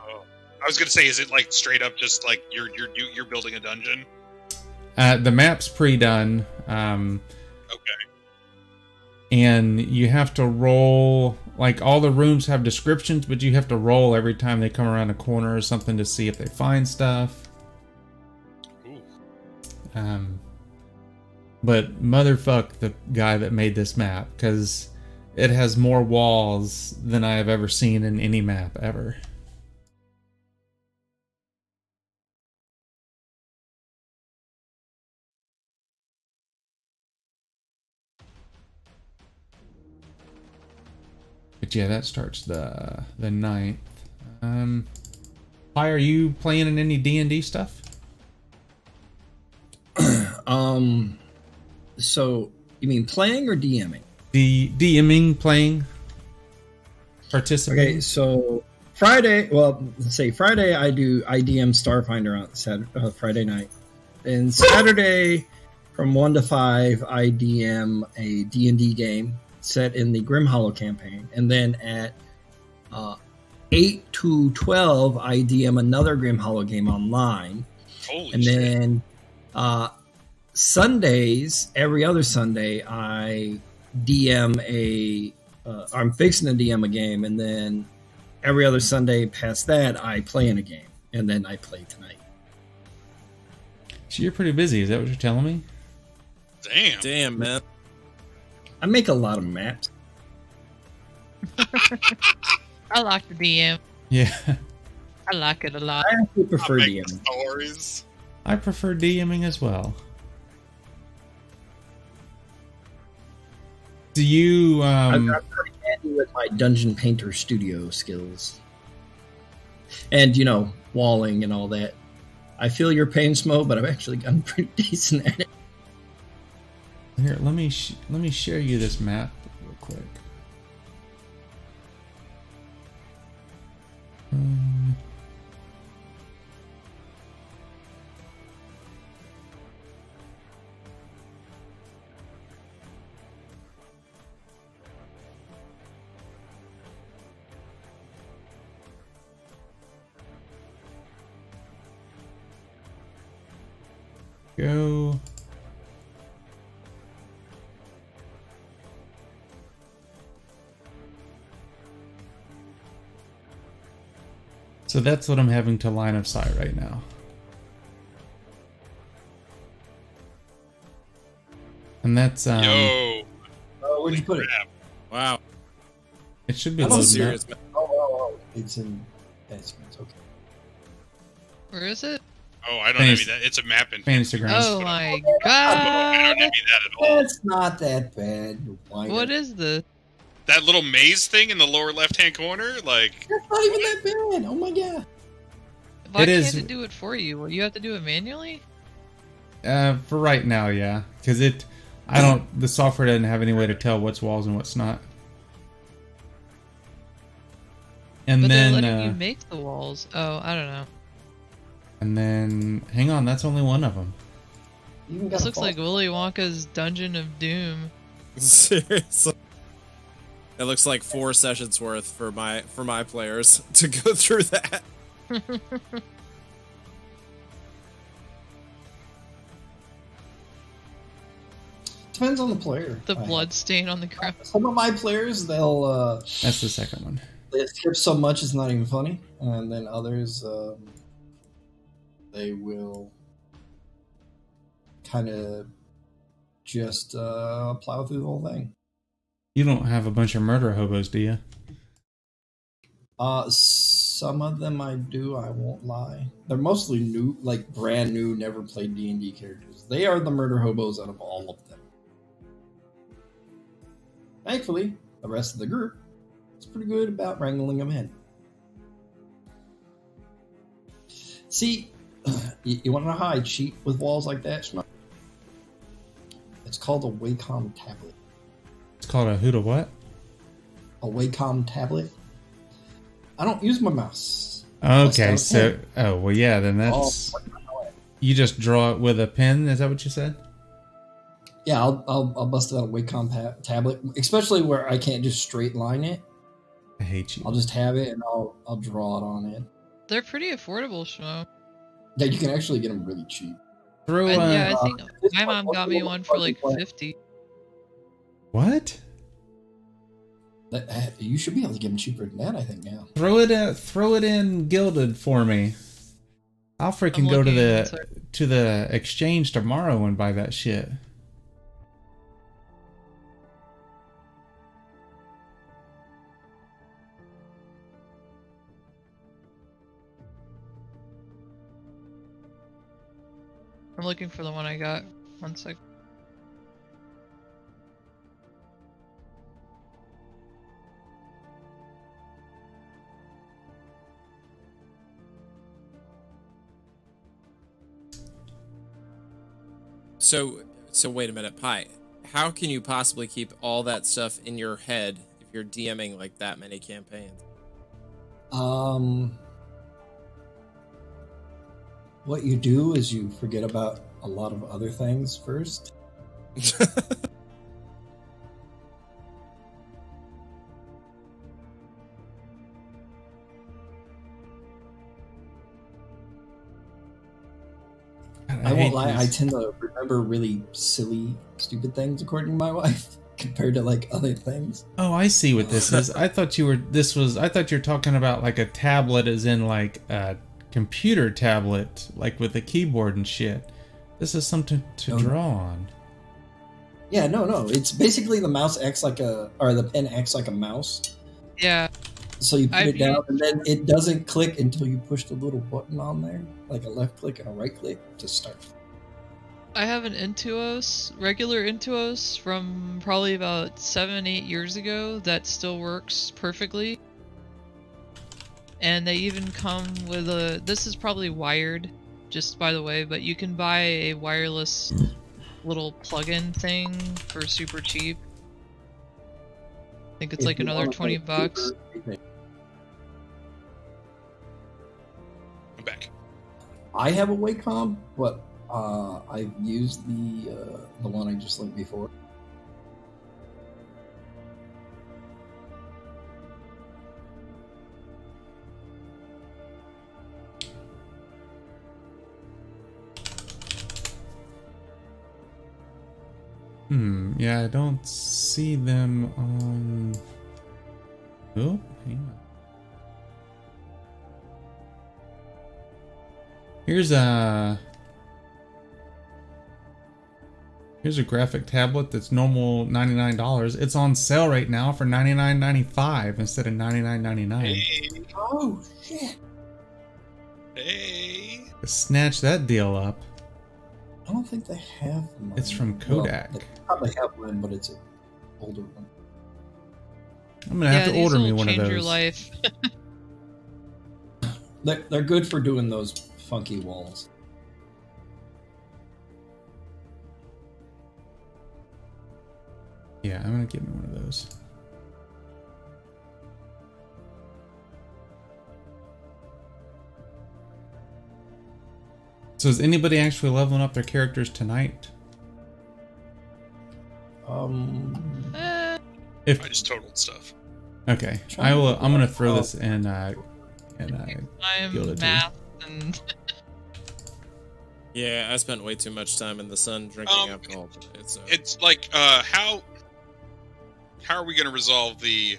oh. I was gonna say, is it like straight up just like you're you're you- you're building a dungeon? uh, the map's pre-done. Um, Okay. and you have to roll like all the rooms have descriptions but you have to roll every time they come around a corner or something to see if they find stuff Ooh. um, but motherfuck the guy that made this map because it has more walls than i have ever seen in any map ever But yeah, that starts the the ninth. Um, Pi, are you playing in any D and D stuff? [CLEARS THROAT] Um, so you mean playing or DMing? The DMing, playing, participating. Okay, so Friday, well, let's say Friday, I do IDM Starfinder on Saturday, uh, Friday night, and Saturday from one to five, I DM a D and D game set in the Grim Hollow campaign, and then at uh, eight to twelve, I DM another Grim Hollow game online. Holy and shit. then uh, Sundays, every other Sunday, I DM a. Uh, I'm fixing to DM a game, and then every other Sunday past that, I play in a game, and then I play tonight. So you're pretty busy. Is that what you're telling me? Damn. Damn, man. I make a lot of maps. [LAUGHS] I like the DM. Yeah, I like it a lot. I actually prefer make the DM. stories. I prefer DMing as well. Do you? I'm, Um, I'm pretty handy with my dungeon painter studio skills, and you know, walling and all that. I feel your pain, Smo, but I've actually gotten pretty [LAUGHS] decent at it. Here, let me let me share you this map real quick. Um, Go. So that's what I'm having to line of sight right now. And that's um Yo, Oh, where'd you put it? Wow. it should be I don't loading Serious. up. Oh, oh, oh. It's in basements. Okay. Where is it? Oh, I don't Fantasy- envy that. It's a map in Fantasy Grounds. Oh my [LAUGHS] I don't god! envy that at all. That's not that bad. you. What is this? That little maze thing in the lower left-hand corner, like, That's not even that bad. Oh my god. Why It can't is- it do it for you? Well, you have to do it manually. Uh, for right now, yeah, because it, I don't. The software doesn't have any way to tell what's walls and what's not. And But then, they're letting uh, you make the walls. Oh, I don't know. and then, hang on, that's only one of them. You even got This looks fault. like Willy Wonka's Dungeon of Doom. [LAUGHS] [LAUGHS] Seriously. It looks like four sessions worth for my for my players [LAUGHS] to go through that. Depends on the player. The I- blood stain on the ground. [LAUGHS] Some of my players, they'll uh, That's the second one. they skip so much it's not even funny, and then others, um, they will kind of just uh, plow through the whole thing. You don't have a bunch of murder hobos, do you? Uh, some of them I do. I won't lie. They're mostly new, like brand new, never played D and D characters. They are the murder hobos out of all of them. Thankfully, the rest of the group is pretty good about wrangling them in. See, [CLEARS THROAT] you, you want to I cheat with walls like that? It's called a Wacom tablet. It's called a who to what? A Wacom tablet. I don't use my mouse. Okay, so oh well, yeah, then that's you just draw it with a pen. Is that what you said? Yeah, I'll, I'll, I'll bust out a Wacom pa- tablet, especially where I can't just straight line it. I hate you. I'll just have it and I'll I'll draw it on it. They're pretty affordable, Schmo. Yeah, you can actually get them really cheap. Through, And uh, yeah, I uh, think this my mom got me one for like one- fifty. What? Uh, you should be able to get them cheaper than that. I think now. Throw it in, throw it in Guilded for me. I'll freaking go to the sorry. to the exchange tomorrow and buy that shit. I'm looking for the one I got. One sec. So so wait a minute, Pi. How can you possibly keep all that stuff in your head if you're DMing like that many campaigns? Um, what you do is you forget about a lot of other things first. [LAUGHS] won't lie. I tend to remember really silly, stupid things, according to my [LAUGHS] wife, compared to like other things. Oh, I see what this is. I thought you were. This was. I thought you were talking about like a tablet, as in like a computer tablet, like with a keyboard and shit. This is something to No. draw on. Yeah, no, no. It's basically the mouse acts like a, or the pen acts like a mouse. Yeah, So you put I've it down, and then it doesn't click until you push the little button on there, like a left click and a right click to start. I have an Intuos, regular Intuos from probably about seven, eight years ago that still works perfectly. And they even come with a. This is probably wired, just by the way, but you can buy a wireless little plug-in thing for super cheap. I think it's If like another twenty bucks. super- I have a Wacom, but uh, I've used the uh, the one I just linked before. Hmm. Yeah, I don't see them on. Oh, hang on. Here's a here's a graphic tablet that's normal ninety nine dollars. It's on sale right now for ninety nine ninety five instead of ninety nine ninety nine. Hey, Oh shit! hey. Snatch that deal up. I don't think they have. Mine. It's from Well, Kodak. they probably have one, but it's an older one. I'm gonna yeah, have to order will me one of change those. your life. [LAUGHS] They're, they're good for doing those funky walls. Yeah, I'm gonna get me one of those. So is anybody actually leveling up their characters tonight? Um, Eh, If I just totaled stuff. okay, I will. I'm gonna throw this in. Uh, in uh, I'm Guilded, too. math and [LAUGHS] Yeah, I spent way too much time in the sun drinking Um, alcohol today. So It's like, uh, how how are we gonna resolve the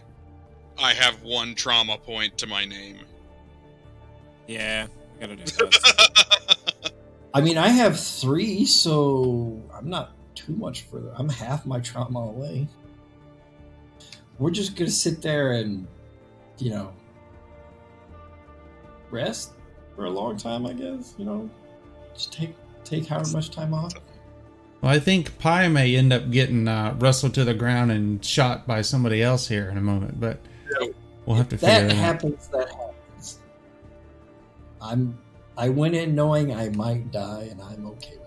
I have one trauma point to my name? yeah, I gotta do that. [LAUGHS] I mean, I have three, so I'm not too much further. I'm half my trauma away. We're just gonna sit there and, you know, rest for a long time. I guess you know, just take take however much time off. well, I think Pi may end up getting uh, wrestled to the ground and shot by somebody else here in a moment, but we'll have to figure that it out. happens. That happens. I'm. I went in knowing I might die, and I'm okay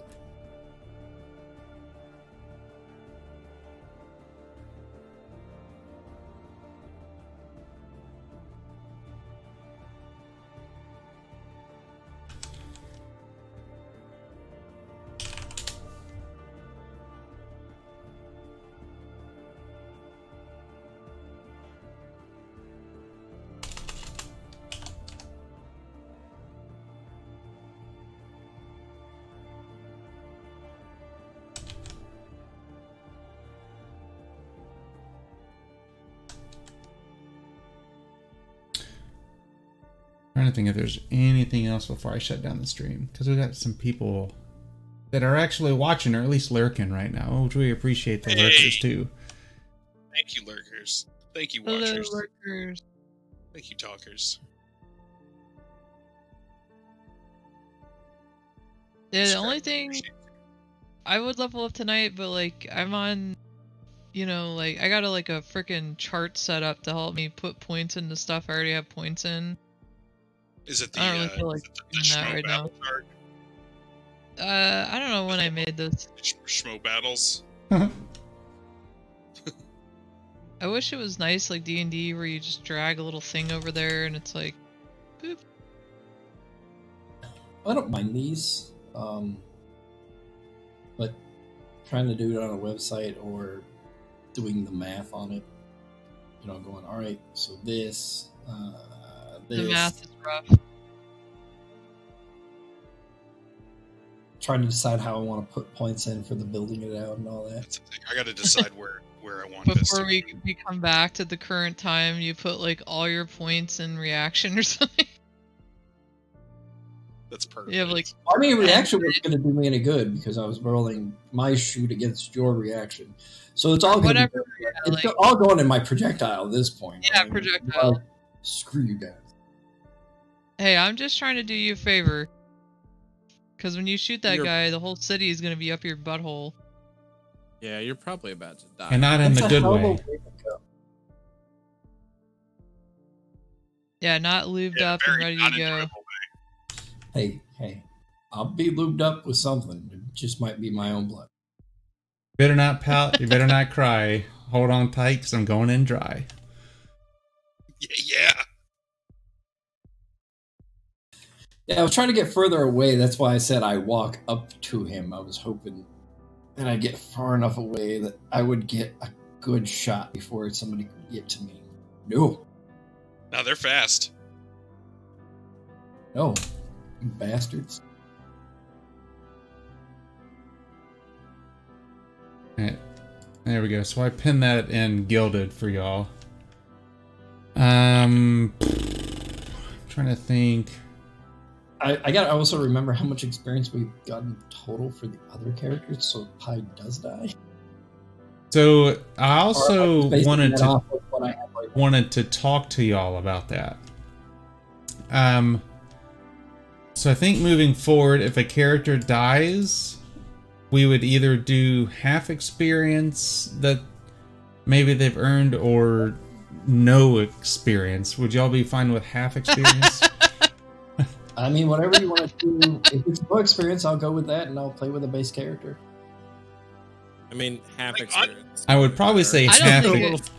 with it. trying to think if there's anything else before I shut down the stream because we got some people that are actually watching or at least lurking right now, which we appreciate the Hey. lurkers too. Thank you, lurkers. Thank you, watchers. hello watchers. workers. Thank you, talkers. Yeah, the only thing. I would level up tonight, but like I'm on, you know, like I got a like a freaking chart set up to help me put points into stuff I already have points in. Is it the, I don't really uh, feel like it the, the that right battle chart? Uh, I don't know when I made this. Sch- Schmo battles? [LAUGHS] I wish it was nice like D and D where you just drag a little thing over there and it's like, boop. I don't mind these, um, but trying to do it on a website or doing the math on it, you know, going, all right, so this, uh, this, The math is rough. trying to decide how I want to put points in for the building it out and all that. That's the. I got to decide where where I want this. Before To we be. we come back to the current time, you put like all your points in reaction or [LAUGHS] something. That's perfect. You have like I mean, reaction was going to do me any good because I was rolling my shoot against your reaction, so it's all going to whatever. be, yeah, it's like- all going in my projectile at this point. Yeah, I mean, projectile. like, screw you guys. Hey, I'm just trying to do you a favor. Because when you shoot that You're- guy, the whole city is gonna be up your butthole. yeah, you're probably about to die. and not in That's the good hell of a way. go. Yeah, not lubed Yeah, up and ready to go. unenjoyable. Hey, hey, I'll be lubed up with something. It just might be my own blood. [LAUGHS] Better not pout. You better not cry. Hold on tight, because I'm going in dry. Yeah, yeah. Yeah, I was trying to get further away. That's why I said I walk up to him. I was hoping that I'd get far enough away that I would get a good shot before somebody could get to me. No, Now they're fast. no, you bastards. Alright. There we go. So I pinned that in Guilded for y'all. Um, I'm trying to think. I, I gotta also remember how much experience we've gotten total for the other characters, so Pi does die. So I also I'm wanted to off of what I have right wanted to talk to y'all about that. Um, so I think moving forward, if a character dies, we would either do half experience that maybe they've earned or no experience. Would y'all be fine with half [LAUGHS] experience? I mean, whatever you want to do. If it's no experience, I'll go with that, and I'll play with a base character. I mean, half Like, experience. I would probably say I don't half. think e- it-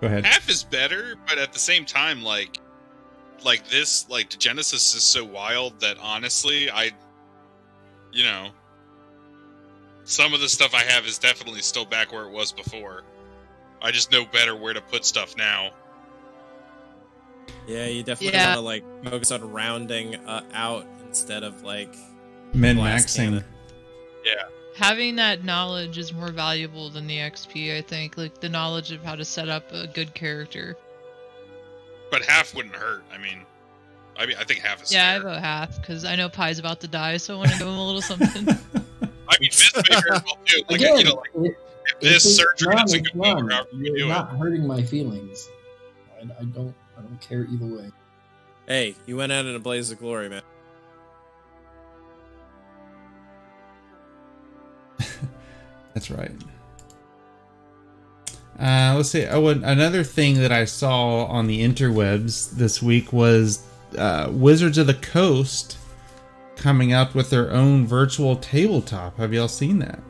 Go ahead. half is better, but at the same time, like, like this, like Genesis is so wild that honestly, I, you know, some of the stuff I have is definitely still back where it was before. I just know better where to put stuff now. Yeah, you definitely Yeah. want to like focus on rounding uh, out instead of like. min maxing. it. Having that knowledge is more valuable than the XP, I think. Like the knowledge of how to set up a good character. But half wouldn't hurt. I mean, I mean, I think half is Yeah, I vote half because I know Pi's about to die, so I want to give him a little something. [LAUGHS] I mean, Fist may well do. Like, Again, you know, like, it- if if this surgery none, doesn't go well, however you You're it. not hurting my feelings. I, I don't. I don't care either way. Hey, you went out in a blaze of glory, man. [LAUGHS] That's right. Uh, let's see. Oh, another thing that I saw on the interwebs this week was uh, Wizards of the Coast coming out with their own virtual tabletop. Have y'all seen that?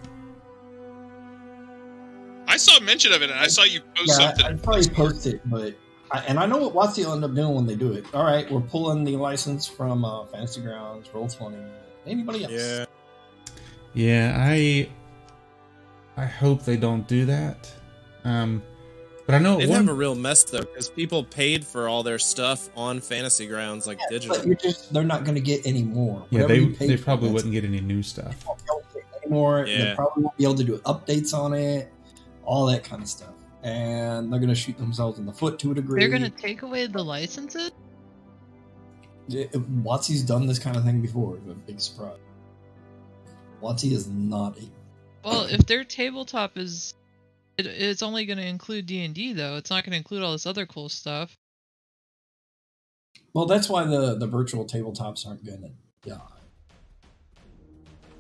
I saw a mention of it, and I saw you post Yeah, something. I, I'd probably post it, but I, and I know what Watsy will end up doing when they do it. All right, we're pulling the license from uh, Fantasy Grounds, Roll Twenty, anybody else. Yeah. Yeah, I I hope they don't do that. Um, but I know They'd one, have a real mess though, because people paid for all their stuff on Fantasy Grounds like digital. But you're just they're not going to get any more. yeah Whatever they they probably wouldn't get any new stuff. won't be able to get any more. They Yeah. probably won't be able to do updates on it, all that kind of stuff. And they're going to shoot themselves in the foot to a degree. They're gonna take away the licenses. Yeah, Watsy's done this kind of thing before. A big surprise. Watsy is not a. Well, if their tabletop is, it, it's only gonna include D and D though. It's not gonna include all this other cool stuff. Well, that's why the the virtual tabletops aren't going to die.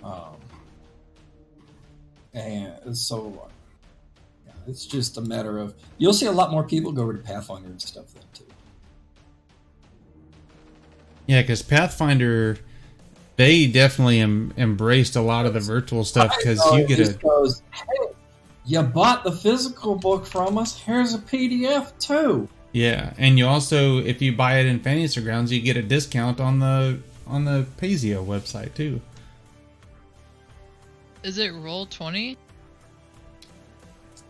Um, and so, it's just a matter of you'll see a lot more people go over to Pathfinder and stuff then too. Yeah, because Pathfinder, they definitely em- embraced a lot of the virtual stuff because So you it get just a goes, hey, you bought the physical book from us. Here's a PDF too. yeah, and you also if you buy it in Fantasy Grounds, you get a discount on the on the Paizo website too. Is it roll twenty?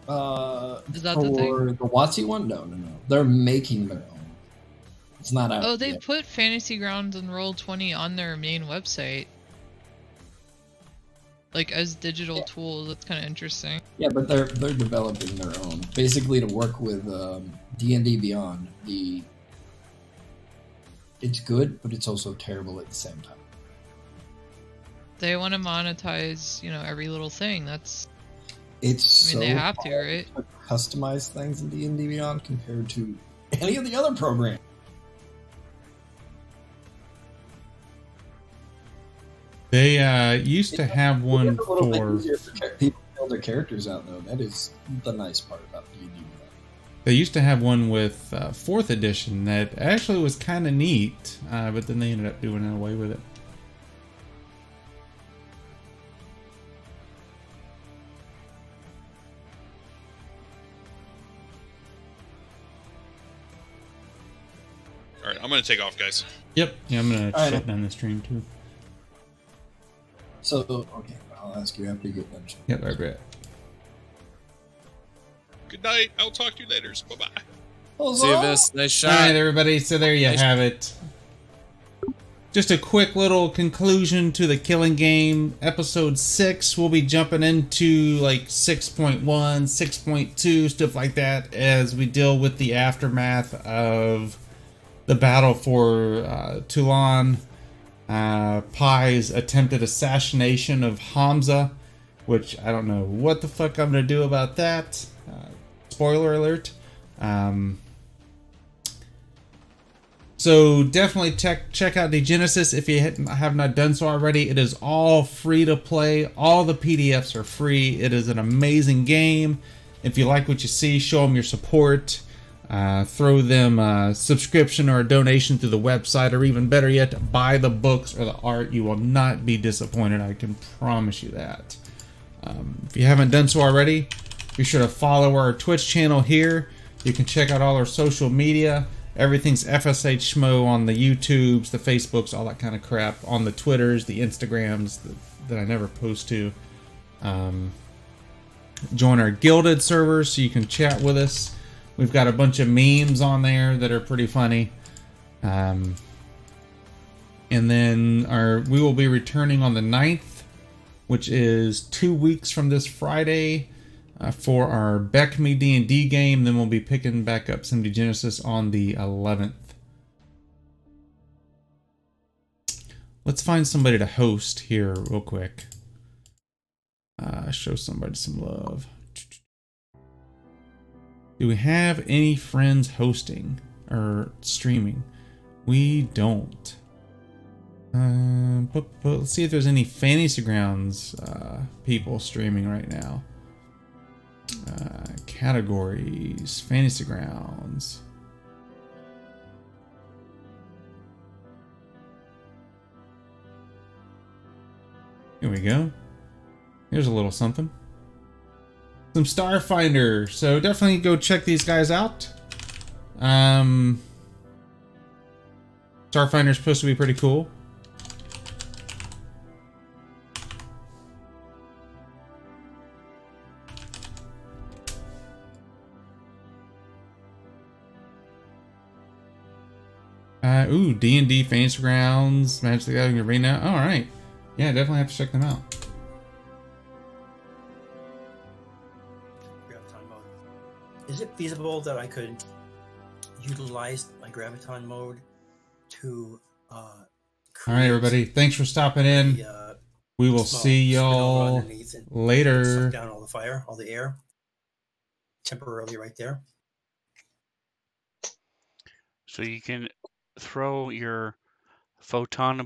Uh, Is that for the thing? the Watsy one? No, no, no. They're making their own. It's not out. Oh, they yet. put Fantasy Grounds and Roll Twenty on their main website, like as digital tools. That's kind of interesting. Yeah, but they're they're developing their own, basically to work with um, D and D Beyond. The it's good, but it's also terrible at the same time. They want to monetize, you know, every little thing. That's, It's I mean, so they have to, right? to customize things in D and D Beyond compared to any of the other programs. They uh, used to have one It's a little bit for easier for cha- people to build their characters out, though. That is the nice part about D and D Beyond. They used to have one with uh, fourth edition that actually was kind of neat, uh, but then they ended up doing away with it. I'm gonna take off, guys. Yep. Yeah, I'm gonna All right. shut down the stream too. So okay, I'll ask you after you get done. Yep, I bet. Good night. I'll talk to you later. Bye bye. See you, Vis. Nice shot. right, everybody. So there you Nice. have it. Just a quick little conclusion to the Killing Game episode six. We'll be jumping into like 6.1, 6.2, stuff like that as we deal with the aftermath of the battle for uh, Toulon. uh, Pi's attempted assassination of Hamza, which I don't know what the fuck I'm gonna do about that. Uh, spoiler alert. Um, so definitely check check out the Genesis if you have not done so already. It is all free to play. All the PDFs are free. It is an amazing game. If you like what you see, show them your support. Uh, throw them a subscription or a donation through the website, or even better yet, buy the books or the art. You will not be disappointed. I can promise you that. Um, if you haven't done so already, be sure to follow our Twitch channel here. You can check out all our social media. Everything's FSH Schmo on the YouTubes, the Facebooks, all that kind of crap. On the Twitters, the Instagrams that, that I never post to. Um, join our Guilded servers so you can chat with us. We've got a bunch of memes on there that are pretty funny. Um, and then our we will be returning on the 9th, which is two weeks from this Friday uh, for our BECMI D&D game. Then we'll be picking back up Simdi Genesis on the 11th. Let's find somebody to host here real quick. Uh, show somebody some love. Do we have any friends hosting or streaming? We don't. Uh, but, but let's see if there's any Fantasy Grounds uh, people streaming right now. Uh, categories, Fantasy Grounds. Here we go. Here's a little something. Some Starfinder. So definitely go check these guys out. Um, Starfinder's supposed to be pretty cool. Uh, ooh, D and D Fantasy Grounds, Magic the Gathering Arena. All right, yeah, definitely have to check them out. Is it feasible that I could utilize my graviton mode to? Uh, All right, everybody, thanks for stopping in. the, uh, We will see y'all later. Suck down all the fire, all the air, temporarily right there. So you can throw your photon